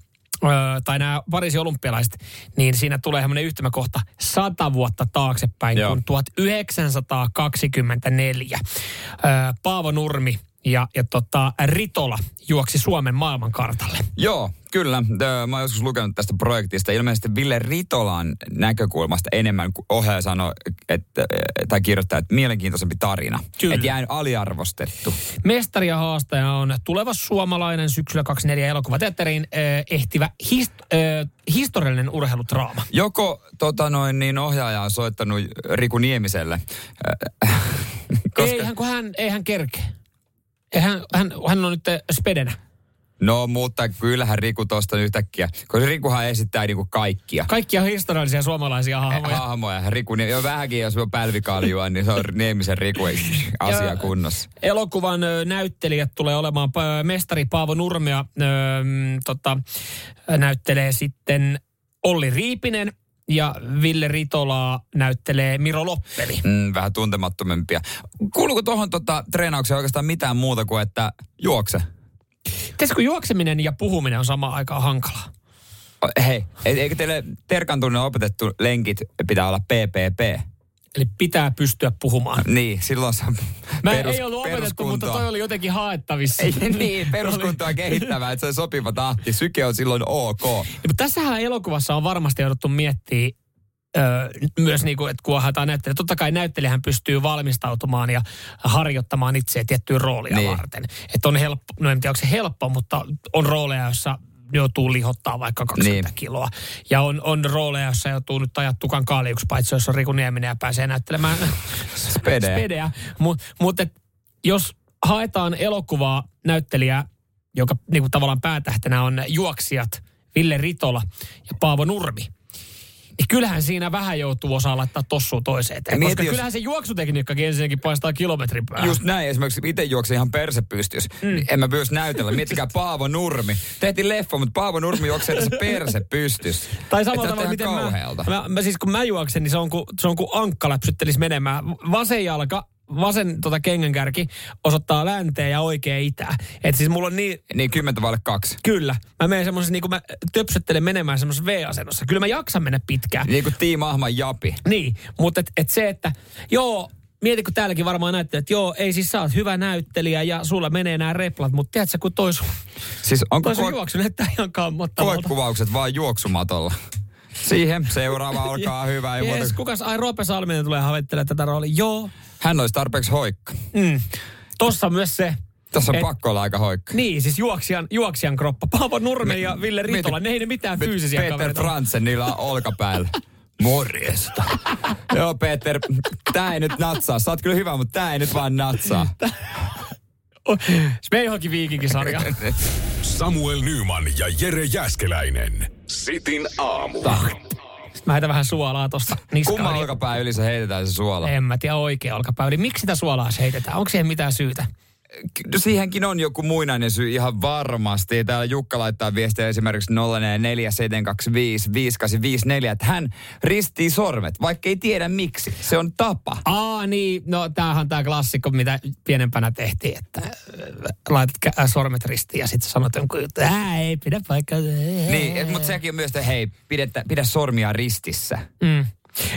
Öö, tai nämä Pariisin olympialaiset, niin siinä tulee semmoinen yhtymäkohta sata vuotta taaksepäin, Joo. kun 1924 öö, Paavo Nurmi ja, ja tota, Ritola juoksi Suomen maailmankartalle. Joo, kyllä. Mä oon joskus lukenut tästä projektista. Ilmeisesti Ville Ritolan näkökulmasta enemmän kuin ohjaaja sanoi, että, tai kirjoittaa, että mielenkiintoisempi tarina. Kyllä. Että jäin aliarvostettu. Mestari ja haastaja on tuleva suomalainen syksyllä 24 elokuvateatteriin ehtivä hist, äh, historiallinen urheiludraama. Joko tota noin, niin ohjaaja on soittanut Riku Niemiselle, [LAUGHS] koska... Eihän, kun hän, eihän kerke. Eihän, hän, hän on nyt äh, spedenä. No, mutta kyllähän Riku tosta yhtäkkiä, koska Rikuhan esittää niinku kaikkia. Kaikkia historiallisia suomalaisia hahmoja. Hahmoja. Riku, niin jo vähänkin, jos on pälvikaljua, niin se on Niemisen Riku [LAUGHS] [LAUGHS] asia kunnossa. Elokuvan näyttelijät tulee olemaan mestari Paavo Nurmea ö, mm, tota, näyttelee sitten Olli Riipinen ja Ville Ritolaa näyttelee Miro Loppeli. Mm, vähän tuntemattomempia. Kuuluuko tuohon tota, treenaukseen oikeastaan mitään muuta kuin, että juokse? Tiedätkö, kun juokseminen ja puhuminen on samaan aikaan hankalaa? Hei, e- eikö teille Terkan tunnin opetettu lenkit pitää olla PPP? Eli pitää pystyä puhumaan. Niin, silloin se Mä perus, ei ollut opetettu, mutta toi oli jotenkin haettavissa. Ei, niin, [LAUGHS] peruskuntoa kehittävää, että se on sopiva tahti. Syke on silloin ok. Ja, mutta tässähän elokuvassa on varmasti jouduttu miettiä öö, myös niin kuin, että kun haetaan näyttelijä. Totta kai näyttelijähän pystyy valmistautumaan ja harjoittamaan itseä tiettyyn roolia Niin. niin. varten. Että on helppo, no en tiedä onko se helppo, mutta on rooleja, joissa joutuu lihottaa vaikka 20 Niin. kiloa. Ja on, on rooleja, joissa joutuu nyt ajaa tukan kaaliuksi, paitsi jos on Riku Nieminen ja pääsee näyttelemään [LAUGHS] Spedeä. spedeä. Mutta mut jos haetaan elokuvaa näyttelijää, joka niinku tavallaan päätähtenä on juoksijat Ville Ritola ja Paavo Nurmi, niin kyllähän siinä vähän joutuu osaa laittaa tossua toiseen eteen. Mieti, Koska jos- kyllähän se juoksutekniikkakin ensinnäkin paistaa kilometrin päähän. Just näin, esimerkiksi itse juoksin ihan persepystys. Mm. En mä myös näytellä. Miettikää Paavo Nurmi. Tehtiin leffa, mutta Paavo Nurmi juoksee tässä persepystys. Tai samalla tavalla, miten mä, kauhealta. mä, mä, siis kun mä juoksen, niin se on kuin, se on kuin ankka läpsyttelisi menemään. Vasen jalka, vasen tota kengänkärki osoittaa länteen ja oikea itää. Et siis mulla on niin, Niin kymmentä vaille kaksi. Kyllä. Mä menen semmoisessa, niin kuin mä töpsöttelen menemään semmoisessa V-asennossa. Kyllä mä jaksan mennä pitkään. Niin kuin Tiim Ahman Japi. Niin, mutta et, et se, että joo, mieti kun täälläkin varmaan näyttää, että joo, ei siis sä oot hyvä näyttelijä ja sulla menee nämä replat, mutta tiedätkö, kun toi sun, Siis onko toi sun koe- juoksu näyttää ihan kammottavalta. koekuvaukset vaan juoksumatolla? Siihen seuraava [LAUGHS] olkaa hyvä. Ei muuta Jees, kuin- kukas, ai Roope Salminen tulee havittelemaan tätä roolia. Joo, Hän olisi tarpeeksi hoikka. mm. tossa myös se. Tässä on Et- pakko olla aika hoikka. Niin, siis juoksijan, juoksijan kroppa. Paavo Nurmi ja Ville Ritola, ne ei ne mitään Mit- fyysisiä Peter kavereita. ole. Fransen niillä on olkapäällä. [LAUGHS] Morjesta. Joo, Peter, tää ei nyt natsaa. Sä oot kyllä hyvä, mutta tää ei nyt vaan natsaa. [LAUGHS] Speihokin viikinkisarja. Samuel Nyman ja Jere Jäskeläinen. Sitin aamu. Mä heitän vähän suolaa tosta niskaan. Kumman niin- olkapää yli se heitetään se suola? En mä tiedä oikea olkapää. Eli miksi sitä suolaa se heitetään? Onko siihen mitään syytä? Siihenkin on joku muinainen syy ihan varmasti. Täällä Jukka laittaa viestiä esimerkiksi 0447255854, että hän ristii sormet, vaikka ei tiedä miksi. Se on tapa. Aa niin, no tämähän on tämä klassikko, mitä pienempänä tehtiin, että äh, laitat äh, sormet ristiin ja sitten sanot jonkun juttu, ää ei pidä paikkaa. Niin, mutta sekin on myös, että hei, pidettä, pidä sormia ristissä. Mm.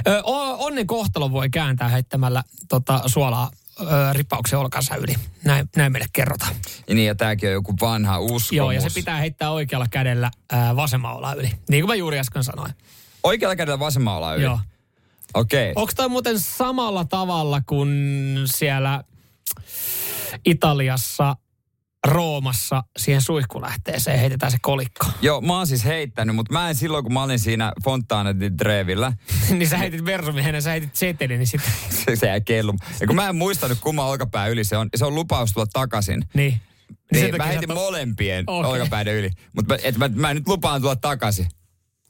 Ö, onnen kohtalo voi kääntää heittämällä tota, suolaa ö, ripauksen olkansa yli. Näin, näin meille kerrotaan. Niin, ja tämäkin on joku vanha uskomus. Joo, ja se pitää heittää oikealla kädellä ää, vasemmalla yli. Niin kuin mä juuri äsken sanoin. Oikealla kädellä vasemmalla yli? Joo. Okei. Okay. Onko tämä muuten samalla tavalla kuin siellä Italiassa, Roomassa siihen suihkulähteeseen heitetään se kolikko? Joo, mä oon siis heittänyt, mutta mä en silloin, kun mä olin siinä Fontana di Trevillä, [LAUGHS] niin sä heitit versumien sä heitit setelin, niin sitten... [LAUGHS] se, se jäi kellu. Ja kun mä en muistanut kumman olkapää yli, se on, se on lupaus tulla takaisin. Niin. Niin, sen mä heitin molempien okay. olkapäiden yli. Mutta mä, et mä, mä nyt lupaan tulla takaisin.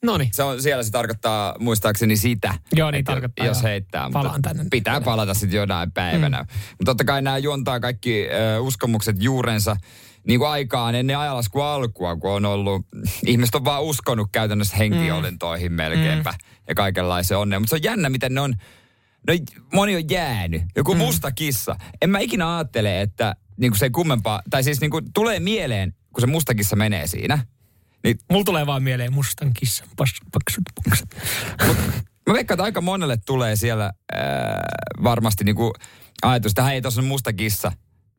Noniin. Se on, siellä se tarkoittaa muistaakseni sitä. Joo, niin tarkoittaa, Jos joo. heittää. Palaan tänne. Pitää palata sitten jonain päivänä. Mm. Mutta totta kai nämä juontaa kaikki ö, uskomukset juurensa niin kuin aikaan ennen ajalaskun alkua, kun on ollut, [LAUGHS] ihmiset on vaan uskonut käytännössä henkiolentoihin melkeinpä mm. ja kaikenlaisen onneen. Mutta se on jännä, miten ne on, no moni on jäänyt. Joku mm. musta kissa. En mä ikinä ajattele, että niin kuin se ei kummempaa, tai siis niin kuin tulee mieleen, kun se musta kissa menee siinä. Niin Mulla tulee vaan mieleen mustan kissan paksut pukset. Mä veikkaan, että aika monelle tulee siellä ää, varmasti niinku ajatus, että hei, tuossa on musta kissa.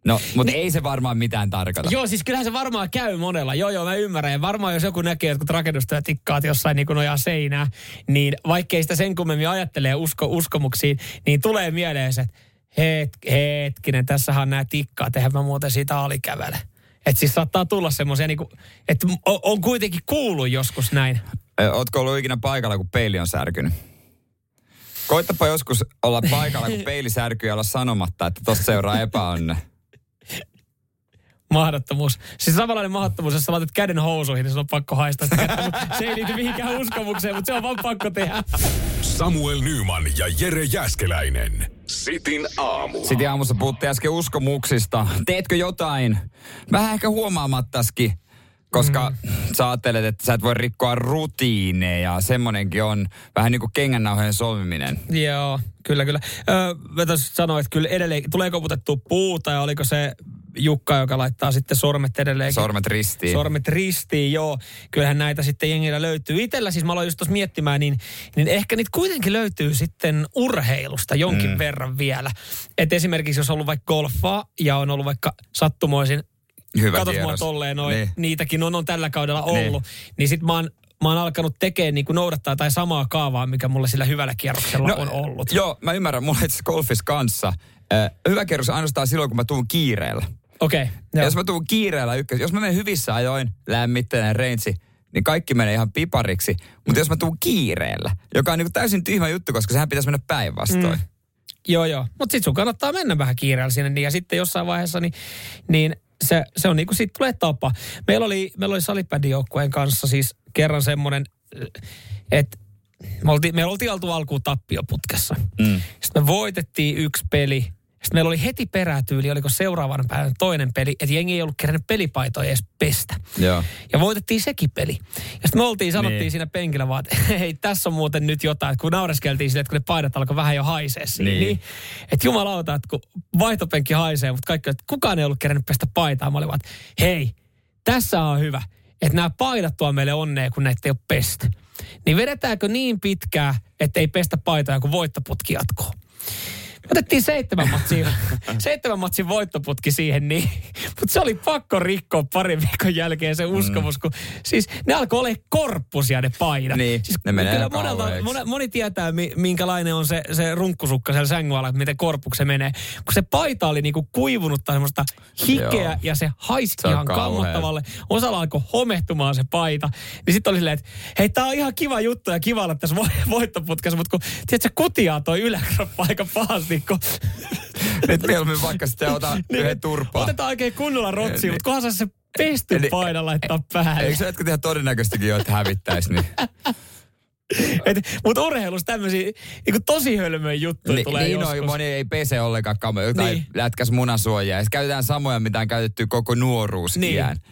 No, mutta ei se varmaan mitään tarkoita. Joo, siis kyllähän se varmaan käy monella. Joo, joo, mä ymmärrän. Ja varmaan jos joku näkee jotkut rakennustyöt tikkaat jossain niin nojaa seinää, niin vaikkei sitä sen kummemmin ajattelee usko, uskomuksiin, niin tulee mieleen se, että het, hetkinen, tässähän on nämä tikkaat, eihän mä muuten siitä alikävele. Että siis saattaa tulla semmoisia, niin kuin, että on, on kuitenkin kuullut joskus näin. Ootko ollut ikinä paikalla, kun peili on särkynyt? Koittapa joskus olla paikalla, kun peili särkyy ja olla sanomatta, että tossa seuraa epäonne. Mahdottomuus. Siis samanlainen mahdottomuus, jos sä laitat käden housuihin, niin sun on pakko haistaa sitä kättä, se ei liity mihinkään uskomukseen, mutta se on vaan pakko tehdä. Samuel Nyman ja Jere Jäskeläinen. Sitin aamu. Sitten aamussa puhuttiin äsken uskomuksista. Teetkö jotain? Vähän ehkä huomaamattaskin, koska mm. sä ajattelet, että sä et voi rikkoa rutiineja. Semmonenkin on vähän niin kuin kengännauhojen solmiminen. Joo, kyllä, kyllä. Öö, mä tuossa sanoin, että kyllä edelleen, tulee koputettua puuta ja oliko se Jukka, joka laittaa sitten sormet edelleen. Sormet ristiin. Sormet ristiin, joo. Kyllähän näitä sitten jengillä löytyy. Itellä siis mä aloin just tuossa miettimään, niin, niin ehkä niitä kuitenkin löytyy sitten urheilusta jonkin mm. verran vielä. Et esimerkiksi jos on ollut vaikka golfaa ja on ollut vaikka sattumoisin Hyvä katos mua tolleen noin, Niin. niitäkin on, on tällä kaudella ollut. Niin. Niin, niin sit mä oon, mä oon alkanut tekemään niin kuin noudattaa tai samaa kaavaa, mikä mulla sillä hyvällä kierroksella no, on ollut. Joo, mä ymmärrän. Mulla itse golfissa kanssa. Äh, hyvä kierros ainoastaan silloin, kun mä tuun kiireellä. Okei, okay, joo. jos mä tuun kiireellä ykkös, jos mä menen hyvissä ajoin, lämmitteinen reintsi, niin kaikki menee ihan pipariksi. Mutta jos mä tuun kiireellä, joka on niinku täysin tyhmä juttu, koska sehän pitäisi mennä päinvastoin. Mm. Joo, joo. Mutta sitten sun kannattaa mennä vähän kiireellä sinne. Niin, ja sitten jossain vaiheessa, niin, niin se, se on niin kuin siitä tulee tapa. Meillä oli, meillä oli salibändijoukkueen kanssa siis kerran semmoinen, että me oltiin, me oltiin oltu alkuun tappioputkessa. Mm. Sitten me voitettiin yksi peli. Sitten meillä oli heti perätyyli, oliko seuraavan päivän toinen peli, että jengi ei ollut kerännyt pelipaitoja edes pestä. Joo. Ja voitettiin sekin peli. Ja sitten me oltiin, sanottiin Niin. siinä penkillä vaan, että [LAUGHS] hei, tässä on muuten nyt jotain. Että kun naureskeltiin sille, että kun ne paidat alkoi vähän jo haisee siinä. Niin. Niin. niin että jumalauta, että kun vaihtopenkki haisee, mutta kaikki, että kukaan ei ollut kerännyt pestä paitaa. Mä olin vaan, että hei, tässä on hyvä, että nämä paidat tuo meille onnea, kun näitä ei ole pesty. Niin vedetäänkö niin pitkää, että ei pestä paitaa, kun voittoputki jatkuu? Otettiin seitsemän matsin, [LAUGHS] seitsemän matsin voittoputki siihen, niin, mutta se oli pakko rikkoa parin viikon jälkeen se uskomus, kun siis ne alkoi olla korppusia ne paidat. Niin, siis ne menee kyllä monelta, moni, moni tietää, mi- minkälainen on se, se runkkusukka siellä sängyn alla, että miten korppuksi se menee. Kun se paita oli niinku kuivunut tai semmoista hikeä Joo. ja se haisi Se ihan kammottavalle. Osalla alkoi homehtumaan se paita. Niin sitten oli silleen, että hei, tää on ihan kiva juttu ja kiva olla tässä vo- [LAUGHS] voittoputkassa, mutta kun tiedätkö, kutiaa toi yläkroppa aika pahasti, kun [LAUGHS] Nyt mieluummin vaikka sitten ota yhden turpaa. Niin, Otetaan oikein kunnolla rotsia, Niin. mutta kunhan saa se pesty Eli- paina laittaa päälle. Eikö se jotkut ihan todennäköistäkin ole, että hävittäisi, niin [LAUGHS] Mutta urheilussa tämmöisiä niin tosi hölmöjä juttuja Ni, tulee niin joskus. on, moni ei pese ollenkaan kamoja, jotain Niin. niin. lätkäs munasuojaa. Ja käytetään samoja, mitä on käytetty koko nuoruusiän. Niin.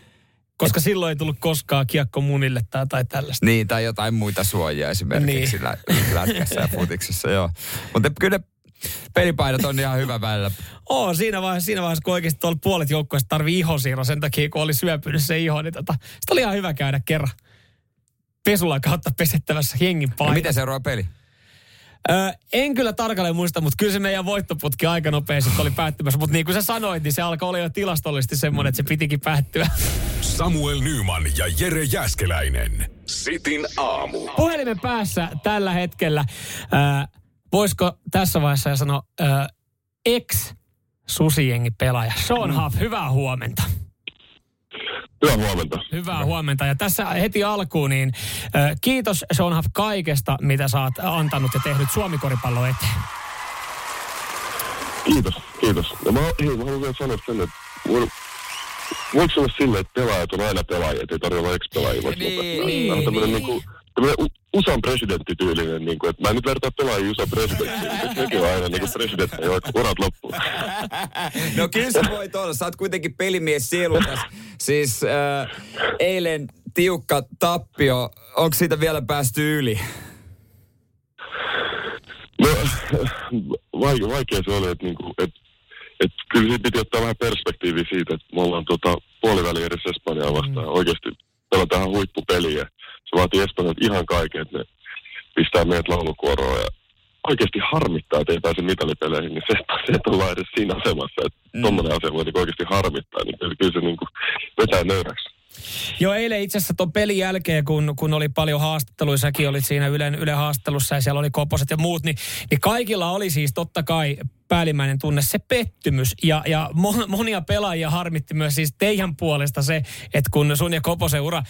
Koska silloin ei tullut koskaan kiekko munille tai, tai tällaista. Niin, tai jotain muita suojia esimerkiksi niin. lätkässä ja futiksessa, joo. Mutta kyllä pelipaidat on ihan hyvä välillä. Oo, siinä vaiheessa, siinä vaiheessa kun oikeasti tuolla puolet joukkueesta tarvii ihosiirro sen takia, kun oli syöpynyt se iho, niin tota, sitä oli ihan hyvä käydä kerran pesulla kautta pesettävässä jengin No, paikassa. miten seuraava peli? Öö, en kyllä tarkalleen muista, mutta kyllä se meidän voittoputki aika nopeasti oli päättymässä. Mutta niin kuin sä sanoit, niin se alkoi olla jo tilastollisesti semmoinen, että se pitikin päättyä. Samuel Nyman ja Jere Jäskeläinen. Sitin aamu. Puhelimen päässä tällä hetkellä, öö, voisiko tässä vaiheessa sanoa, öö, ex susijengi pelaaja Sean Huff, hyvää huomenta. Hyvää huomenta. Hyvää huomenta. Ja tässä heti alkuun, niin ö, kiitos Sean Huff kaikesta, mitä sä oot antanut ja tehnyt Suomi-koripallo eteen. Kiitos, kiitos. Ja mä, hei, mä haluan vielä sanoa sen, että voiko se olla silleen, että pelaajat on aina pelaajia, että ei tarvitse olla ex-pelaajia? Niin, lopettaa? niin, Tämä on tämmöinen niin. niin kuin, tämmöinen USAn presidenttityylinen, niin kuin, että mä en nyt vertaa pelaajia USAn presidenttiin, mutta [LAUGHS] nekin on aina niin kuin presidentti, jotka urat loppuu. No kyllä sä voit olla. Sä oot kuitenkin pelimies sielukas. Siis äh, eilen tiukka tappio. Onko siitä vielä päästy yli? No, vaikea, vaikea se oli, että, niinku, että, että kyllä siinä piti ottaa vähän perspektiiviä siitä, että me ollaan tota, puoliväli edessä Espanjaa vastaan. Mm. Oikeasti pelataan huippupeliä. Se vaatii Espanjalta ihan kaiken, että ne pistää meidät laulukuoroon. Ja oikeasti harmittaa, että ei pääse mitalipeleihin, niin se, [LAUGHS] se että ollaan edes siinä asemassa, että mm. tuommoinen asia voi niinku oikeasti harmittaa, niin kyllä, se niinku vetää nöyräksi. Joo, eilen itse asiassa tuon pelin jälkeen, kun, kun oli paljon haastatteluja, säkin olit siinä Ylen, Yle haastattelussa ja siellä oli Koposet ja muut, niin, niin kaikilla oli siis totta kai päällimmäinen tunne se pettymys. Ja, ja mo- monia pelaajia harmitti myös siis teidän puolesta se, että kun sun ja Koposen ura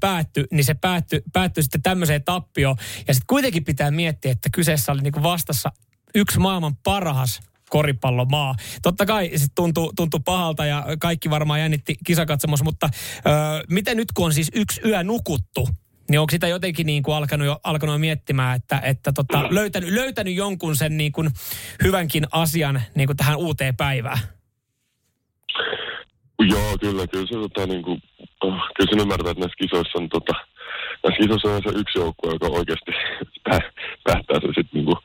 päättyi, niin se päättyi, päättyi sitten tämmöiseen tappioon. Ja sitten kuitenkin pitää miettiä, että kyseessä oli niinku vastassa yksi maailman parhas koripallomaa. Totta kai se tuntuu, tuntuu pahalta ja kaikki varmaan jännitti kisakatsomus, mutta ö, miten nyt kun on siis yksi yö nukuttu, niin onko sitä jotenkin niin kuin alkanut, jo, alkanut jo miettimään, että, että tota, löytänyt, löytänyt jonkun sen niin kuin hyvänkin asian niin kuin tähän uuteen päivään? Joo, kyllä, kyllä se tota, niin kuin, oh, kyllä sen ymmärtää, että näissä kisoissa on tota, näissä kisoissa on se yksi joukkue, joka oikeasti [LAUGHS] päättää se sitten niin kuin,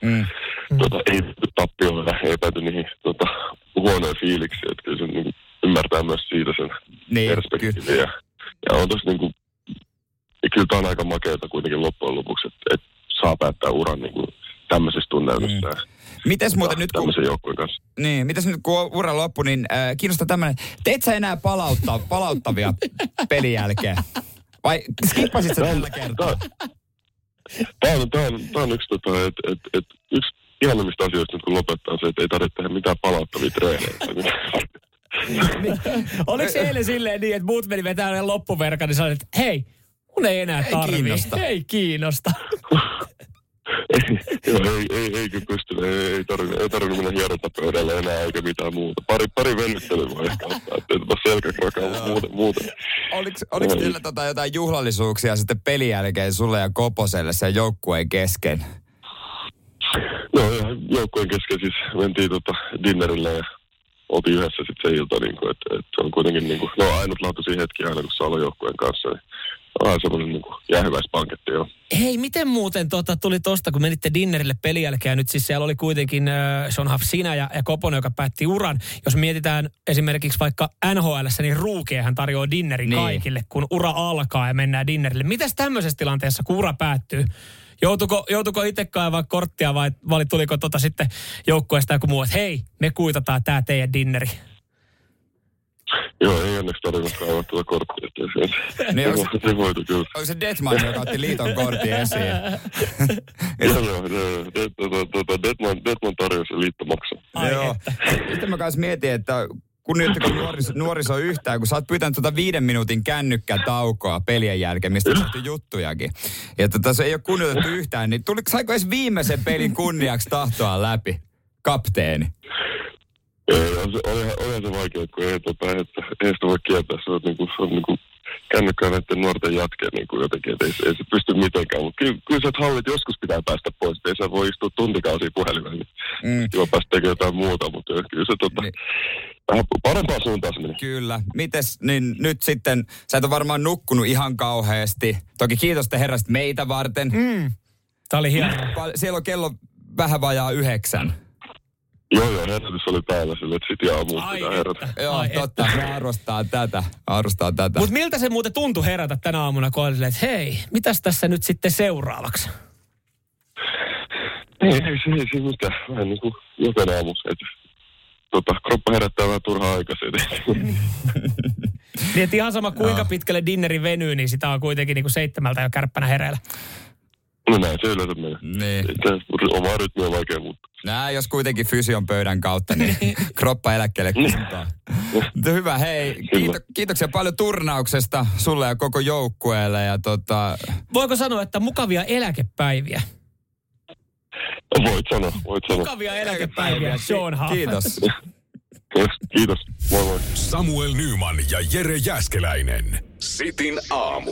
Mm. tota, ei tappioilla, ei pääty niihin tota, huonoja fiiliksiä, että kyllä se niin kuin, ymmärtää myös siitä sen Niin, perspektiivin. Ja, ja on tossa niin kuin, ja kyllä tämä on aika makeata kuitenkin loppujen lopuksi, että, että saa päättää uran niin kuin, tämmöisessä tunnelmissa. Mm. Mites muuten nyt kun... Joukkueen kanssa. Niin, mitäs nyt kun ura loppu, niin äh, kiinnostaa tämmöinen, teet sä enää palauttaa, palauttavia [LAUGHS] pelin jälkeen? Vai skippasit sä tällä kertaa? Tämä on, tämä on, tämä on yksi, tota, et, et, et, yksi ihannimmista asioista, nyt kun lopettaa se, että ei tarvitse tehdä mitään palauttavia treenejä. [LAUGHS] Oliko se eilen silleen niin, että muut meni vetää loppuverkan, niin sanoit, että hei, mun ei enää Ei tarvii. kiinnosta. Ei kiinnosta. [LAUGHS] ei, joo, ei, ei, ei kyllä pysty, ei, ei tarvinnut, ei tarvinnut mennä hierontapöydälle enää eikä mitään muuta. Pari, pari venyttelyä voi ehkä ottaa, ettei tota selkäkrakaa, mutta muuten, muuten. Oliko, oliko teillä tota jotain juhlallisuuksia sitten pelin jälkeen sulle ja Koposelle sen joukkueen kesken? No ihan joukkojen kesken siis mentiin tota dinnerille ja oltiin yhdessä sitten se ilta, niin kuin, että, että, on kuitenkin niin kuin, no ainutlaatuisia hetkiä aina, kun saa olla joukkueen kanssa, niin vähän semmoinen niin kuin jäähyväispanketti, joo. Hei, miten muuten tota, tuli tosta, kun menitte dinnerille pelin jälkeen, nyt siis siellä oli kuitenkin äh, Sean Huff sinä ja, ja Koponen, joka päätti uran. Jos mietitään esimerkiksi vaikka NHL, niin Ruukeehan tarjoaa dinnerin niin. kaikille, kun ura alkaa ja mennään dinnerille. Mitäs tämmöisessä tilanteessa, kun ura päättyy? Joutuko, joutuko itse kaivaa korttia vai, vai tuliko tota sitten joukkueesta joku muu, että hei, me kuitataan tämä teidän dinneri? Joo, ei onneksi tarvinnut kaivaa tuota korttia. Se, Niin, se, onks- se voitu kyllä. Onko se Detman, joka otti liiton kortin esiin? [LAUGHS] Joo, joo, tota, Detman, Detman tarjosi liitto maksaa. Joo. että. Sitten mä kanssa mietin, että kunnioittako nuoriso, nuoriso yhtään, kun sä oot pyytänyt tuota viiden minuutin kännykkätaukoa pelien jälkeen, mistä on tehty juttujakin. Ja tota, se ei ole kunnioitettu yhtään, niin tuli, saiko edes viimeisen pelin kunniaksi tahtoa läpi? Kapteeni. Ei, on se, olihan, olihan se vaikea, kun ei, tota, että, ei sitä voi kieltää. Se on, niinku, se on niinku kännykkää näiden nuorten jatkeen niin kuin jotenkin, että ei, se- ei se pysty mitenkään. Mutta kyllä, kyllä sieltä hallit joskus pitää päästä pois, että ei se voi istua tuntikausia puhelimella, niin Mm. kiva päästä tekemään jotain muuta, mutta kyllä se tota, Niin. vähän parempaan suuntaan se meni. Kyllä. Mites, niin nyt sitten, sä et ole varmaan nukkunut ihan kauheasti. Toki kiitos te herrasit meitä varten. Mm. Tämä oli hienoa. Siellä on kello vähän vajaa yhdeksän. Joo, joo, herätys oli päällä sille, että sitten aamuun Ai pitää että. herätä. Joo, Ai totta. että. Me arvostaa tätä. Arvostaa tätä. Mutta miltä se muuten tuntui herätä tänä aamuna, kun oli että hei, mitäs tässä nyt sitten seuraavaksi? Ei, ei, se, ei se mitään. Vähän niin kuin jokainen aamu. Että, tota, kroppa herättää vähän turhaa aikaisin. Niin, että ihan sama kuinka pitkälle dinneri venyy, niin sitä on kuitenkin niin kuin seitsemältä jo kärppänä hereillä. No näin se yleensä menee. Niin. Että omaa rytmiä on vaikea muuttaa. Nää, jos kuitenkin fysion pöydän kautta, niin [LAUGHS] kroppa eläkkeelle. Mutta Hyvä, hei. Kiito, kiitoksia paljon turnauksesta sulle ja koko joukkueelle. Ja tota, Voiko sanoa, että mukavia eläkepäiviä? Voit sanoa, voit sanoa. Mukavia eläkepäiviä, Sean Huff. kiitos. Kiitos. Moi moi. Samuel Nyman ja Jere Jäskeläinen. Sitin aamu.